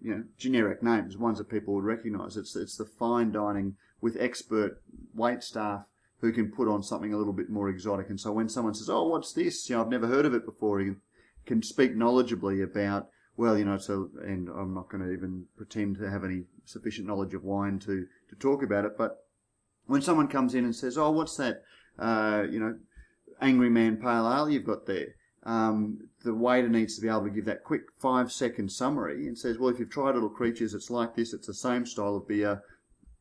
you know generic names, ones that people would recognise. It's it's the fine dining with expert wait staff who can put on something a little bit more exotic. And so when someone says, "Oh, what's this?" You know, I've never heard of it before. You can speak knowledgeably about well, you know, so, and I'm not going to even pretend to have any sufficient knowledge of wine to, to talk about it, but when someone comes in and says, oh, what's that, uh, you know, Angry Man Pale Ale you've got there? Um, the waiter needs to be able to give that quick five second summary and says, well, if you've tried Little Creatures, it's like this, it's the same style of beer,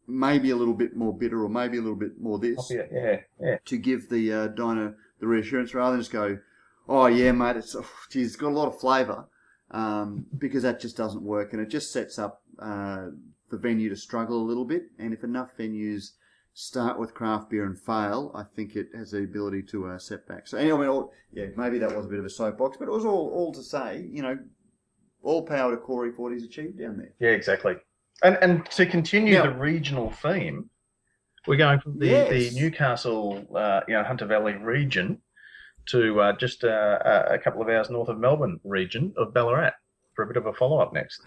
maybe a little bit more bitter or maybe a little bit more this yeah, yeah, yeah. to give the uh, diner the reassurance rather than just go, oh yeah, mate, it's oh, geez, it's got a lot of flavour, um, because that just doesn't work, and it just sets up uh, the venue to struggle a little bit. And if enough venues start with craft beer and fail, I think it has the ability to uh, set back. So anyway, all, yeah, maybe that was a bit of a soapbox, but it was all all to say, you know, all power to Corey for what he's achieved down there. Yeah, exactly. And and to continue Now- the regional theme, we're going from the, Yes. the Newcastle, uh, you know, Hunter Valley region to uh, just uh, a a couple of hours north of Melbourne region of Ballarat for a bit of a follow up next.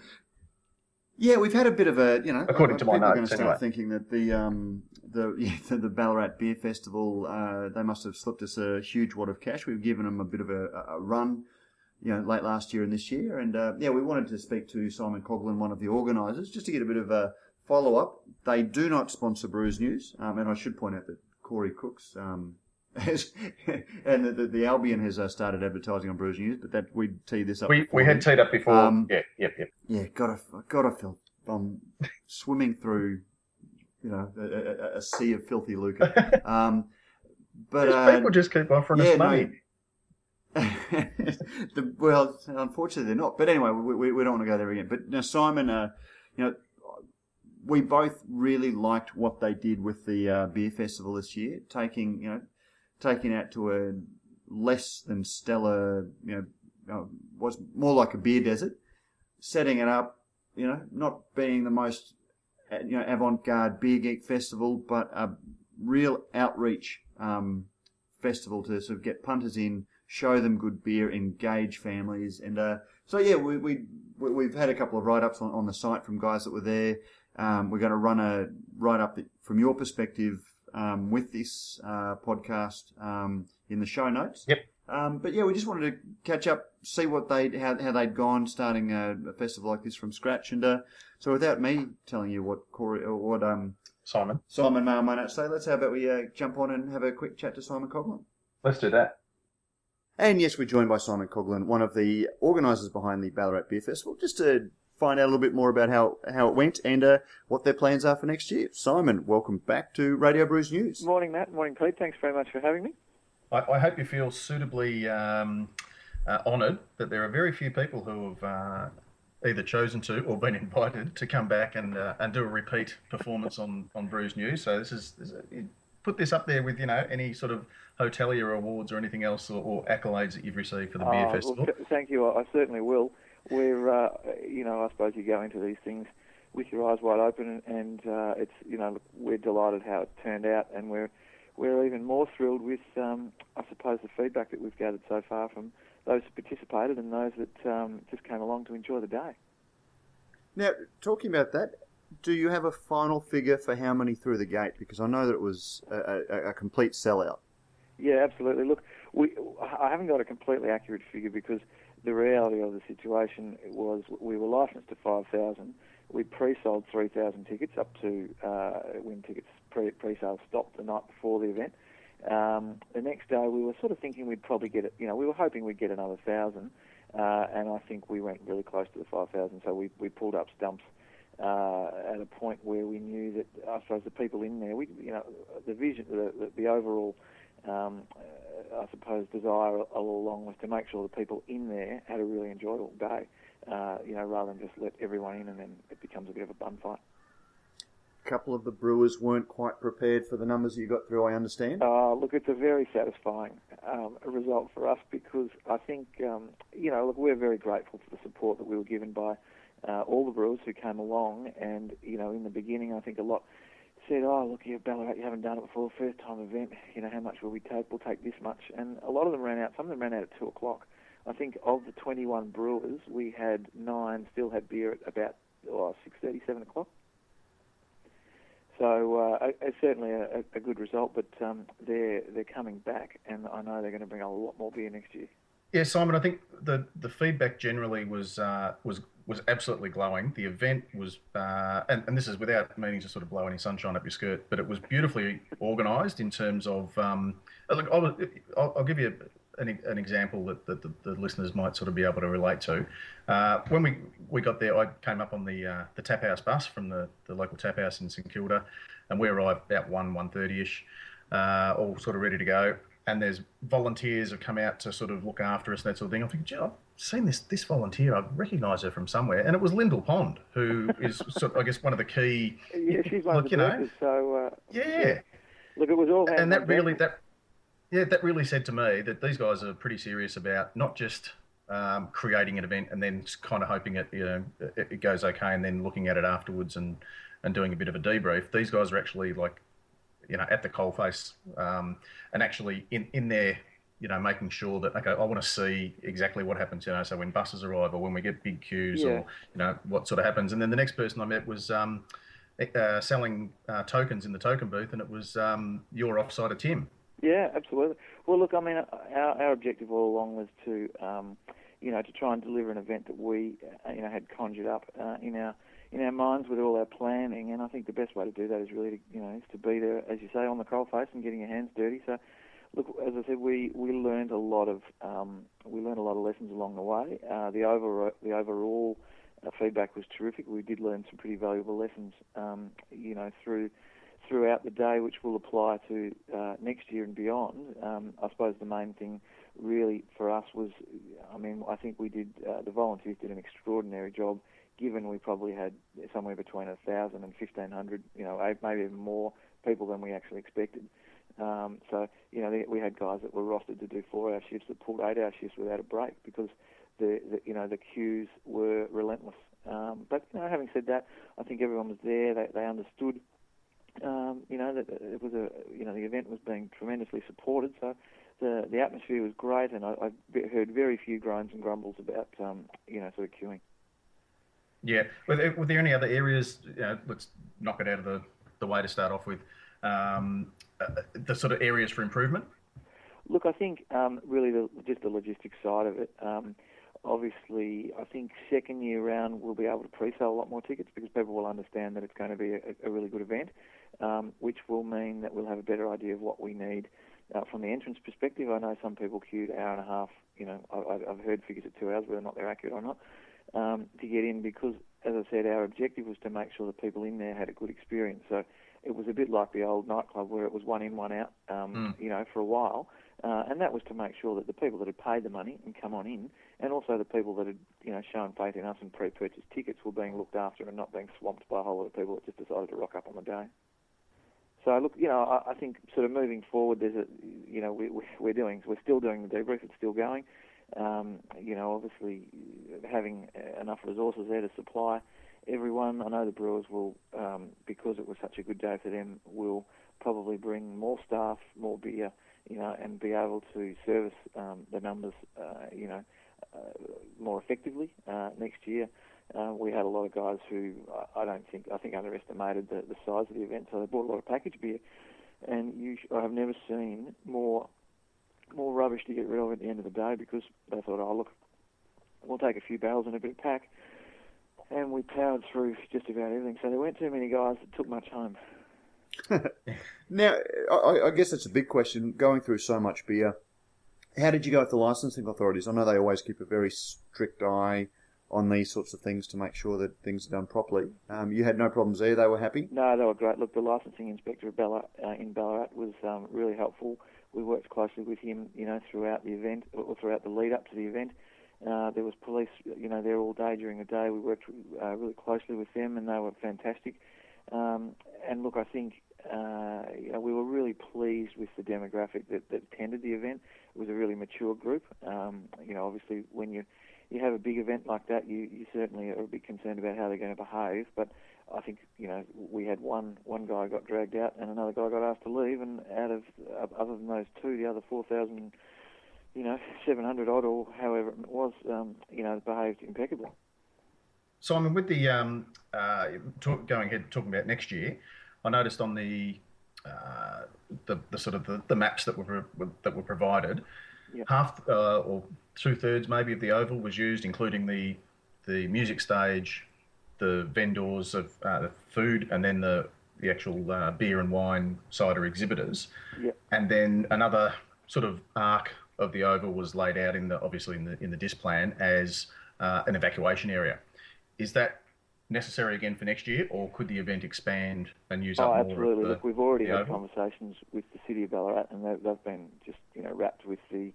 Yeah, we've had a bit of a, you know, According to my people are going to start anyway. thinking that the um the *laughs* yeah, the, the Ballarat Beer Festival uh, they must have slipped us a huge wad of cash. We've given them a bit of a, a run, you know, late last year and this year, and uh, yeah, we wanted to speak to Simon Coughlin, one of the organisers, just to get a bit of a follow up. They do not sponsor Brews News, um, and I should point out that Corey Cooks. Um, and the, the, the Albion has uh, started advertising on Brews News, but that we tee this up. We, we had teed up before. Um, yeah, yep, yep. Yeah, gotta, gotta feel. I'm swimming through, you know, a, a, a sea of filthy lucre. *laughs* um, But uh, people just keep offering yeah, us money. no. *laughs* the, well, unfortunately, they're not. But anyway, we, we, we don't want to go there again. But now, Simon, uh, you know, we both really liked what they did with the uh, beer festival this year, taking you know, taking out to a less than stellar, you know, uh, was more like a beer desert, setting it up, you know, not being the most uh, you know avant-garde beer geek festival, but a real outreach um, festival to sort of get punters in, show them good beer, engage families, and uh, so yeah, we, we we- we've had a couple of write-ups on, on the site from guys that were there. Um, we're going to run a write-up from your perspective um, with this uh, podcast um, in the show notes. Yep. Um, but yeah, we just wanted to catch up, see what they how, how they'd gone starting a, a festival like this from scratch, and uh, so without me telling you what Corey or what um, Simon, Simon Mail might not say, let's how about we uh, jump on and have a quick chat to Simon Coughlin. let's do that. And yes, we're joined by Simon Coughlin, one of the organisers behind the Ballarat Beer Festival, just to find out a little bit more about how, how it went and uh, what their plans are for next year. Simon, welcome back to Radio Brews News. Morning, Matt. Morning, Pete. Thanks very much for having me. I, I hope you feel suitably um, uh, honoured that there are very few people who have uh, either chosen to or been *laughs* invited to come back and uh, and do a repeat performance on on Brews News. So this is, this is put this up there with you know any sort of hotelier awards or anything else or, or accolades that you've received for the beer Oh, festival. Well, thank you. I I certainly will. We're, uh, you know, I suppose you go into these things with your eyes wide open, and uh, it's, you know, we're delighted how it turned out, and we're we're even more thrilled with, um, I suppose, the feedback that we've gathered so far from those who participated and those that um, just came along to enjoy the day. Now, talking about that, do you have a final figure for how many through the gate? Because I know that it was a, a, a complete sellout. Yeah, absolutely. Look, we I haven't got a completely accurate figure because the reality of the situation was we were licensed to 5,000. We pre-sold 3,000 tickets up to uh, when tickets pre- pre-sale stopped the night before the event. Um, the next day we were sort of thinking we'd probably get it, you know, we were hoping we'd get another thousand, uh, and I think we went really close to the 5,000. So we, we pulled up stumps uh, at a point where we knew that I suppose the people in there, we, you know, the vision, the, the, the overall um, uh, I suppose, desire all along was to make sure the people in there had a really enjoyable day, uh, you know, rather than just let everyone in and then it becomes a bit of a bun fight. A couple of the brewers weren't quite prepared for the numbers you got through, I understand. Uh, look, it's a very satisfying um, result for us because I think, um, you know, look, we're very grateful for the support that we were given by uh, all the brewers who came along. And, you know, in the beginning, I think a lot said, oh, look, you Ballarat, you haven't done it before, first time event, you know, how much will we take? We'll take this much. And a lot of them ran out, some of them ran out at 2 o'clock. I think of the 21 brewers, we had nine still had beer at about oh, 6.30, 7 o'clock. So uh, it's certainly a, a good result, but um, they're they're coming back, and I know they're going to bring a lot more beer next year. Yeah, Simon, I think the, the feedback generally was uh, was was absolutely glowing. The event was, uh, and, and this is without meaning to sort of blow any sunshine up your skirt, but it was beautifully organised in terms of. Um, look, I'll, I'll, give you an, an example that, that the, the, listeners might sort of be able to relate to. Uh, when we, we got there, I came up on the uh, the tap house bus from the, the local tap house in St Kilda, and we arrived about one one thirty ish, uh, all sort of ready to go and there's volunteers have come out to sort of look after us and that sort of thing. I'm thinking, Gee, I've seen this this volunteer. I recognise her from somewhere, and it was Lyndall Pond, who is *laughs* sort of, I guess one of the key. Yeah, she's one of the you know, so uh, yeah. yeah. Look, it was all and that really that yeah that really said to me that these guys are pretty serious about not just um, creating an event and then kind of hoping it you know it, it goes okay and then looking at it afterwards and and doing a bit of a debrief. These guys are actually like you know at the coalface um, and actually in in there you know making sure that okay I want to see exactly what happens you know so when buses arrive or when we get big queues Yeah. or you know what sort of happens and then the next person I met was um, uh, selling uh, tokens in the token booth and it was um, your offside of Tim Yeah, absolutely. Well, look, I mean, our, our objective all along was to, um, you know, to try and deliver an event that we, uh, you know, had conjured up uh, in our in our minds with all our planning. And I think the best way to do that is really, to, you know, is to be there, as you say, on the coalface and getting your hands dirty. So, look, as I said, we, we learned a lot of um, we learned a lot of lessons along the way. Uh, the over the overall uh, feedback was terrific. We did learn some pretty valuable lessons, um, you know, through throughout the day, which will apply to uh, next year and beyond. Um, I suppose the main thing really for us was, I mean, I think we did, uh, the volunteers did an extraordinary job given we probably had somewhere between 1,000 and 1,500, you know, maybe even more people than we actually expected. Um, so, you know, we had guys that were rostered to do four-hour shifts that pulled eight-hour shifts without a break because the, the you know the queues were relentless. Um, but you know, having said that, I think everyone was there. They, they understood. Um, you know that it was a you know the event was being tremendously supported. So the the atmosphere was great, and I, I heard very few groans and grumbles about um, you know sort of queuing. Yeah. Were there, were there any other areas? You know, let's knock it out of the, the way to start off with. Um, the sort of areas for improvement. Look, I think um, really the, just the logistics side of it. Um, obviously, I think second year round we'll be able to pre-sell a lot more tickets because people will understand that it's going to be a, a really good event, um, which will mean that we'll have a better idea of what we need. Uh, from the entrance perspective, I know some people queued hour and a half. You know, I, I've heard figures at two hours, whether or not they're accurate or not um, to get in because, as I said, our objective was to make sure the people in there had a good experience. So it was a bit like the old nightclub where it was one in, one out, um, mm. you know, for a while. Uh, and that was to make sure that the people that had paid the money and come on in, and also the people that had, you know, shown faith in us and pre-purchased tickets were being looked after and not being swamped by a whole lot of people that just decided to rock up on the day. So look, you know, I, I think sort of moving forward, there's a, you know, we, we're doing, we're still doing the debrief. It's still going. Um, you know, obviously having enough resources there to supply everyone. I know the Brewers will, um, because it was such a good day for them, will probably bring more staff, more beer, you know, and be able to service um, the numbers, uh, you know, uh, more effectively uh, next year. Uh, we had a lot of guys who I don't think I think underestimated the, the size of the event, so they bought a lot of package beer. And you, I have never seen more more rubbish to get rid of at the end of the day because they thought, oh, look, we'll take a few barrels and a bit of pack. And we powered through just about everything. So there weren't too many guys that took much home. *laughs* now, I, I, guess that's a big question. Going through so much beer, how did you go with the licensing authorities? I know they always keep a very strict eye on these sorts of things to make sure that things are done properly. Um, you had no problems there; they were happy. No, they were great. Look, the licensing inspector Ballarat, uh, in Ballarat was um, really helpful we worked closely with him, you know, throughout the event or throughout the lead up to the event. Uh, there was police, you know, there all day during the day. We worked uh, really closely with them, and they were fantastic. Um, and look, I think uh, you know we were really pleased with the demographic that, that attended the event. It was a really mature group. Um, you know, obviously when you you have a big event like that, you, you certainly are a bit concerned about how they're going to behave. But I think you know we had one one guy got dragged out and another guy got asked to leave, and out of other than those two, the other four thousand, you know, seven hundred odd or however it was, um, you know, behaved impeccably. Simon, with the um, uh, talk, going ahead talking about next year, I noticed on the uh, the, the sort of the, the maps that were that were provided, yep. half uh, or two thirds maybe of the oval was used, including the the music stage, the vendors of uh, the food, and then the the actual uh, beer and wine cider exhibitors. Yep. And then another sort of arc of the oval was laid out in the obviously in the in the disc plan as uh, an evacuation area. Is that necessary again for next year, or could the event expand and use oh, up more? absolutely. The, Look, we've already had oval? conversations with the city of Ballarat, and they've, they've been just you know rapt with the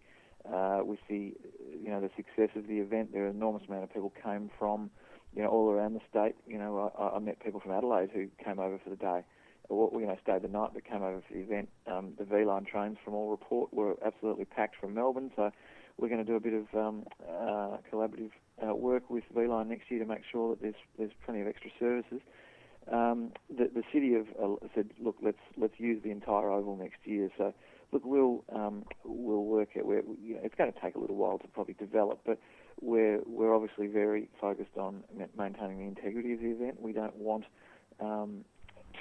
uh, with the you know the success of the event. There are an enormous amount of people came from you know, all around the state. You know, I, I met people from Adelaide who came over for the day, or you know, stayed the night but came over for the event. Um, the V/Line trains, from all report, were absolutely packed from Melbourne. So we're going to do a bit of um, uh, collaborative uh, work with V/Line next year to make sure that there's there's plenty of extra services. Um, the, the city have uh, said, look, let's let's use the entire oval next year. So look, we'll um, we'll work out where you know, it's going to take a little while to probably develop, but we're we're obviously very focused on maintaining the integrity of the event. We don't want um,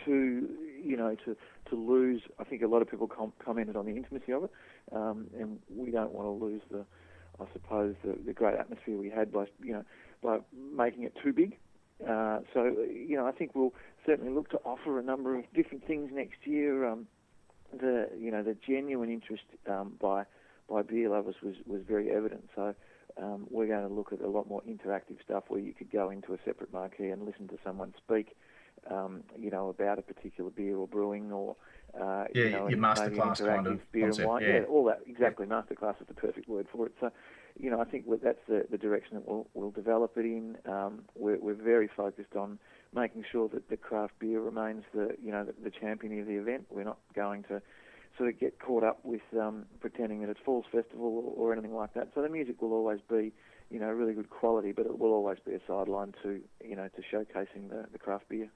to you know to to lose. I think a lot of people com- commented on the intimacy of it, um, and we don't want to lose the I suppose the, the great atmosphere we had by you know by making it too big. Uh, so you know I think we'll certainly look to offer a number of different things next year. Um, the you know the genuine interest um, by by beer lovers was was very evident. So um, we're going to look at a lot more interactive stuff where you could go into a separate marquee and listen to someone speak um, you know, about a particular beer or brewing or uh, yeah, you know, your masterclass kind of beer concept, and wine. yeah. yeah, all that exactly. Masterclass is the perfect word for it. So, you know, I think that's the, the direction that we'll, we'll develop it in. Um, we're, we're very focused on making sure that the craft beer remains the you know the, the champion of the event. We're not going to sort of get caught up with um, pretending that it's Falls Festival or, or anything like that. So the music will always be you know really good quality, but it will always be a sideline to you know to showcasing the, the craft beer.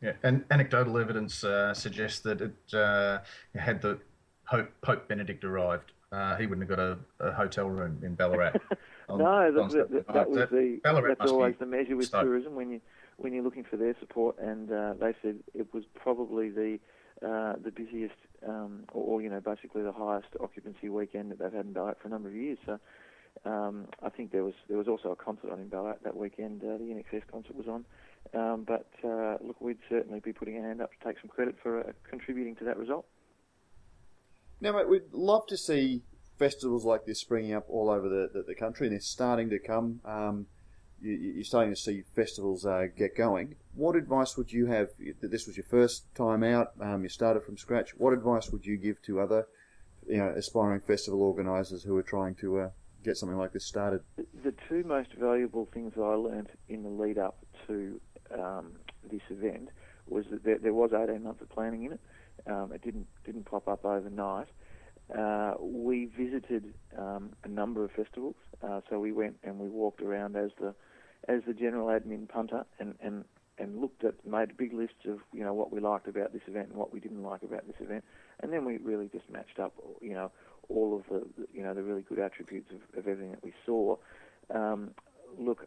Yeah, and anecdotal evidence uh, suggests that it uh, had the Pope, Pope Benedict arrived. Uh, he wouldn't have got a, a hotel room in Ballarat. *laughs* on, no, that, that, that, that was the Ballarat that's always the measure with tourism when you when you're looking for their support. And uh, they said it was probably the uh, the busiest, um, or, or, you know, basically the highest occupancy weekend that they've had in Ballarat for a number of years. So um, I think there was there was also a concert on in Ballarat that weekend. Uh, the INXS concert was on. Um, but uh, look, we'd certainly be putting a hand up to take some credit for uh, contributing to that result. Now, mate, we'd love to see festivals like this springing up all over the, the, the country, and they're starting to come. Um, you, are starting to see festivals uh, get going. What advice would you have? That this was your first time out, um, you started from scratch. What advice would you give to other, you know, aspiring festival organisers who are trying to uh, get something like this started? The two most valuable things I learned in the lead up to um, this event was that there, there, was 18 months of planning in it. Um, it didn't didn't pop up overnight. Uh, we visited um, a number of festivals, uh, so we went and we walked around as the as the general admin punter and, and and looked at made big lists of you know what we liked about this event and what we didn't like about this event, and then we really just matched up you know all of the you know the really good attributes of, of everything that we saw. Um, look,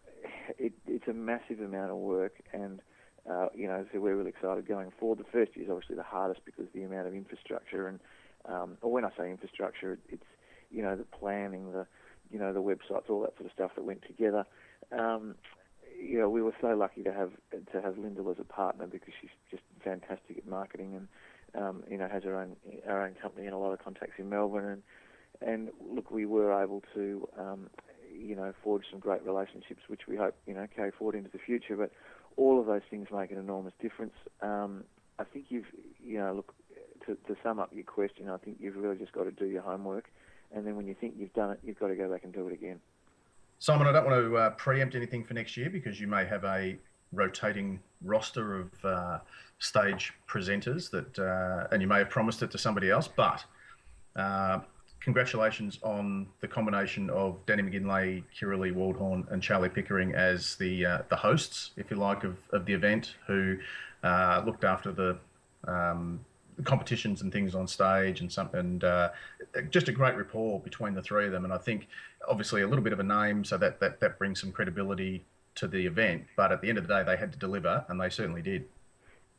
it, it's a massive amount of work, and uh, you know, so we're really excited going forward. The first year is obviously the hardest because the amount of infrastructure, and um, or when I say infrastructure, it's you know the planning, the you know the websites, all that sort of stuff that went together. Um, you know, we were so lucky to have to have Lyndall as a partner because she's just fantastic at marketing and um, you know has her own our own company and a lot of contacts in Melbourne and and look, we were able to um, you know, forge some great relationships, which we hope, you know, carry forward into the future. But all of those things make an enormous difference. Um, I think you've, you know, look, to, to sum up your question, I think you've really just got to do your homework. And then when you think you've done it, you've got to go back and do it again. Simon, I don't want to uh, preempt anything for next year because you may have a rotating roster of uh, stage presenters that, uh, and you may have promised it to somebody else, but uh, congratulations on the combination of Danny McGinlay, Kirrily Waldhorn, and Charlie Pickering as the uh, the hosts, if you like, of, of the event, who uh, looked after the um, competitions and things on stage and some, and uh, just a great rapport between the three of them. And I think obviously a little bit of a name, so that that, that brings some credibility to the event. But at the end of the day, they had to deliver, and they certainly did.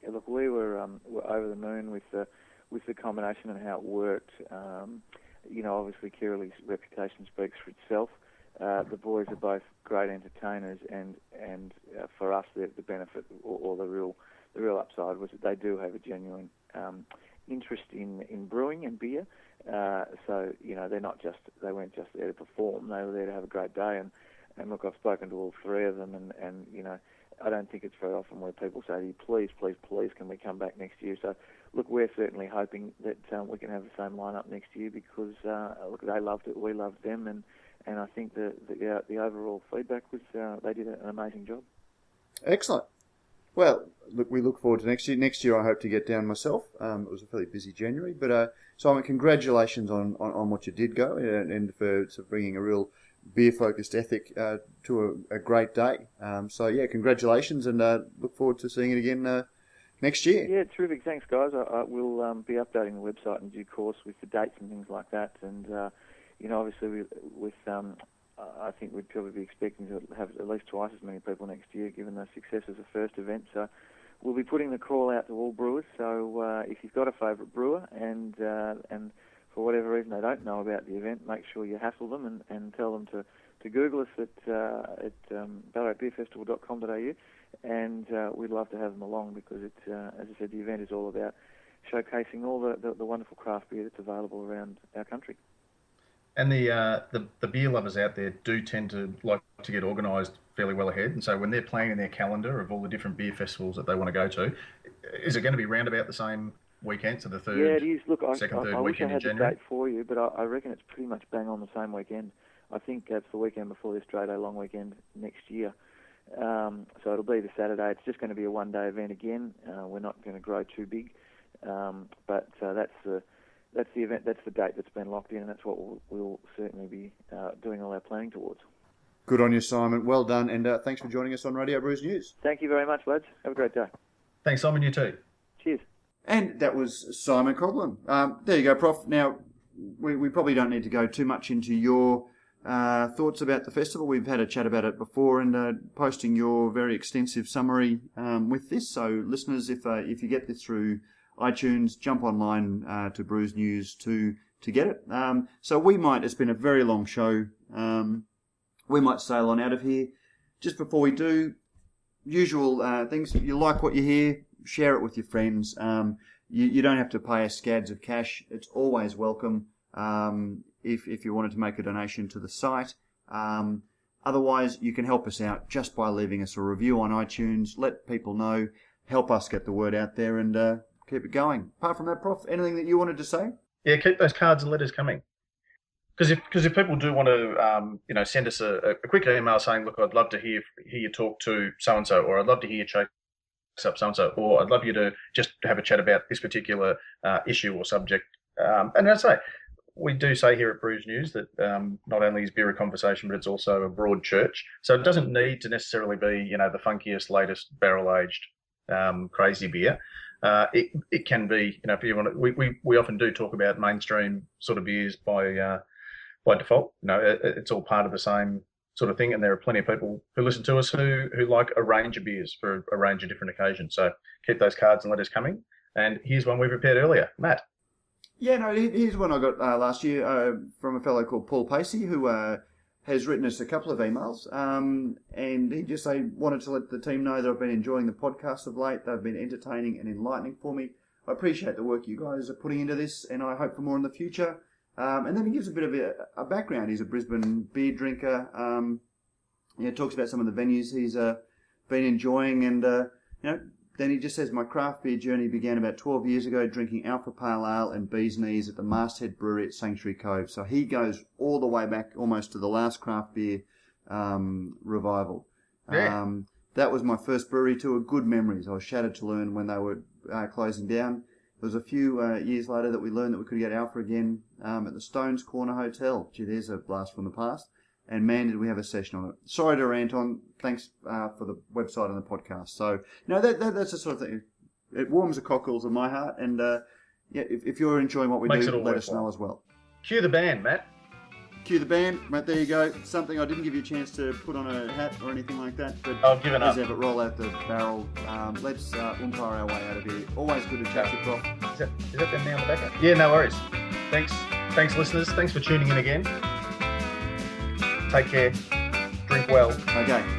Yeah, look, we were, um, were over the moon with the with the combination and how it worked. Um, you know, obviously Kirrily's reputation speaks for itself. Uh, the boys are both great entertainers, and and uh, for us, the, the benefit or, or, the real the real upside was that they do have a genuine um, interest in, in brewing and beer. Uh, so you know, they're not just they weren't just there to perform; they were there to have a great day. And and look, I've spoken to all three of them, and and you know, I don't think it's very often where people say to you, please, please, please, can we come back next year? So look, we're certainly hoping that um, we can have the same lineup next year because uh, look, they loved it, we loved them, and and I think the the, uh, the overall feedback was uh, they did an amazing job. Excellent. Well, look, we look forward to next year. Next year, I hope to get down myself. Um, it was a fairly busy January, but uh, Simon, congratulations on, on, on, what you did go and, and for, bringing a real beer focused ethic uh, to a, a, great day. Um, so yeah, congratulations, and uh, look forward to seeing it again uh, next year. Yeah, terrific. Thanks, guys. I, I will um, be updating the website in due course with the dates and things like that. And uh, you know, obviously, we, with um, I think we'd probably be expecting to have at least twice as many people next year, given the success of the first event. So. We'll be putting the call out to all brewers. So uh, if you've got a favourite brewer and uh, and for whatever reason they don't know about the event, make sure you hassle them and, and tell them to, to Google us at, uh, at um, ballaratbeerfestival.com.au and uh, we'd love to have them along because uh, as I said, the event is all about showcasing all the, the, the, wonderful craft beer that's available around our country. And the, uh, the the beer lovers out there do tend to like to get organised fairly well ahead, and so when they're planning their calendar of all the different beer festivals that they want to go to, is it going to be round about the same weekend, so the third? Yeah, it is. Look, I, second, I, third I I weekend in had the January? date for you, but I, I reckon it's pretty much bang on the same weekend. I think that's the weekend before the Australia Long Weekend next year. Um, so it'll be the Saturday. It's just going to be a one-day event again. Uh, we're not going to grow too big, um, but uh, that's the that's the event. That's the date that's been locked in, and that's what we'll, we'll certainly be uh, doing all our planning towards. Good on you, Simon. Well done, and uh, thanks for joining us on Radio Brews News. Thank you very much, lads. Have a great day. Thanks, Simon. You too. Cheers. And that was Simon Coughlin. Um, there you go, Prof. Now, we, we probably don't need to go too much into your uh, thoughts about the festival. We've had a chat about it before and uh, posting your very extensive summary um, with this. So, listeners, if uh, if you get this through iTunes, jump online uh, to Brews News to to get it. Um, so we might. It's been a very long show. Um, we might sail on out of here. Just before we do, usual uh, things. If you like what you hear, share it with your friends. Um, you, you don't have to pay us scads of cash. It's always welcome um, if, if you wanted to make a donation to the site. Um, otherwise, you can help us out just by leaving us a review on iTunes. Let people know. Help us get the word out there and uh, keep it going. Apart from that, Prof, anything that you wanted to say? Yeah, keep those cards and letters coming. Because if because if people do want to, um, you know, send us a, a quick email saying, "Look, I'd love to hear hear you talk to so and so," or "I'd love to hear you chase up so and so," or "I'd love you to just have a chat about this particular uh, issue or subject." Um, and as I say, we do say here at Brews News that um, not only is beer a conversation, but it's also a broad church. So it doesn't need to necessarily be, you know, the funkiest, latest barrel aged um, crazy beer. Uh, it it can be, you know, if you want to, we, we, we often do talk about mainstream sort of beers by uh, by default. You know, it, it's all part of the same sort of thing, and there are plenty of people who listen to us who who like a range of beers for a range of different occasions. So keep those cards and letters coming. And here's one we prepared earlier, Matt. Yeah, no, here's one I got uh, last year uh, from a fellow called Paul Pacey who uh, has written us a couple of emails. Um, and he just say, wanted to let the team know that I've been enjoying the podcast of late. They've been entertaining and enlightening for me. I appreciate the work you guys are putting into this, and I hope for more in the future. Um, and then he gives a bit of a, a background. He's a Brisbane beer drinker. Um, talks about some of the venues he's uh, been enjoying, and uh, you know, then he just says, My craft beer journey began about 12 years ago drinking Alpha Pale Ale and Bee's Knees at the Masthead Brewery at Sanctuary Cove. So he goes all the way back almost to the last craft beer um, revival. Yeah. Um, that was my first brewery tour. Good memories. I was shattered to learn when they were uh, closing down. It was a few uh, years later that we learned that we could get Alpha again um, at the Stones Corner Hotel. Gee, there's a blast from the past. And man, did we have a session on it. Sorry to rant on. Thanks uh, for the website and the podcast. So, you know, that, that, that's the sort of thing. It warms the cockles of my heart. And uh, yeah, if, if you're enjoying what we Makes do, let us know as well. Cue the band, Matt. Cue the band. Right, there you go. Something I didn't give you a chance to put on a hat or anything like that. But I've given up. ever, roll out the barrel. Um, let's uh, umpire our way out of here. Always good to chat to you, Prof. Is that, is that them now in the? Yeah, no worries. Thanks, thanks, listeners. Thanks for tuning in again. Take care. Drink well. Okay.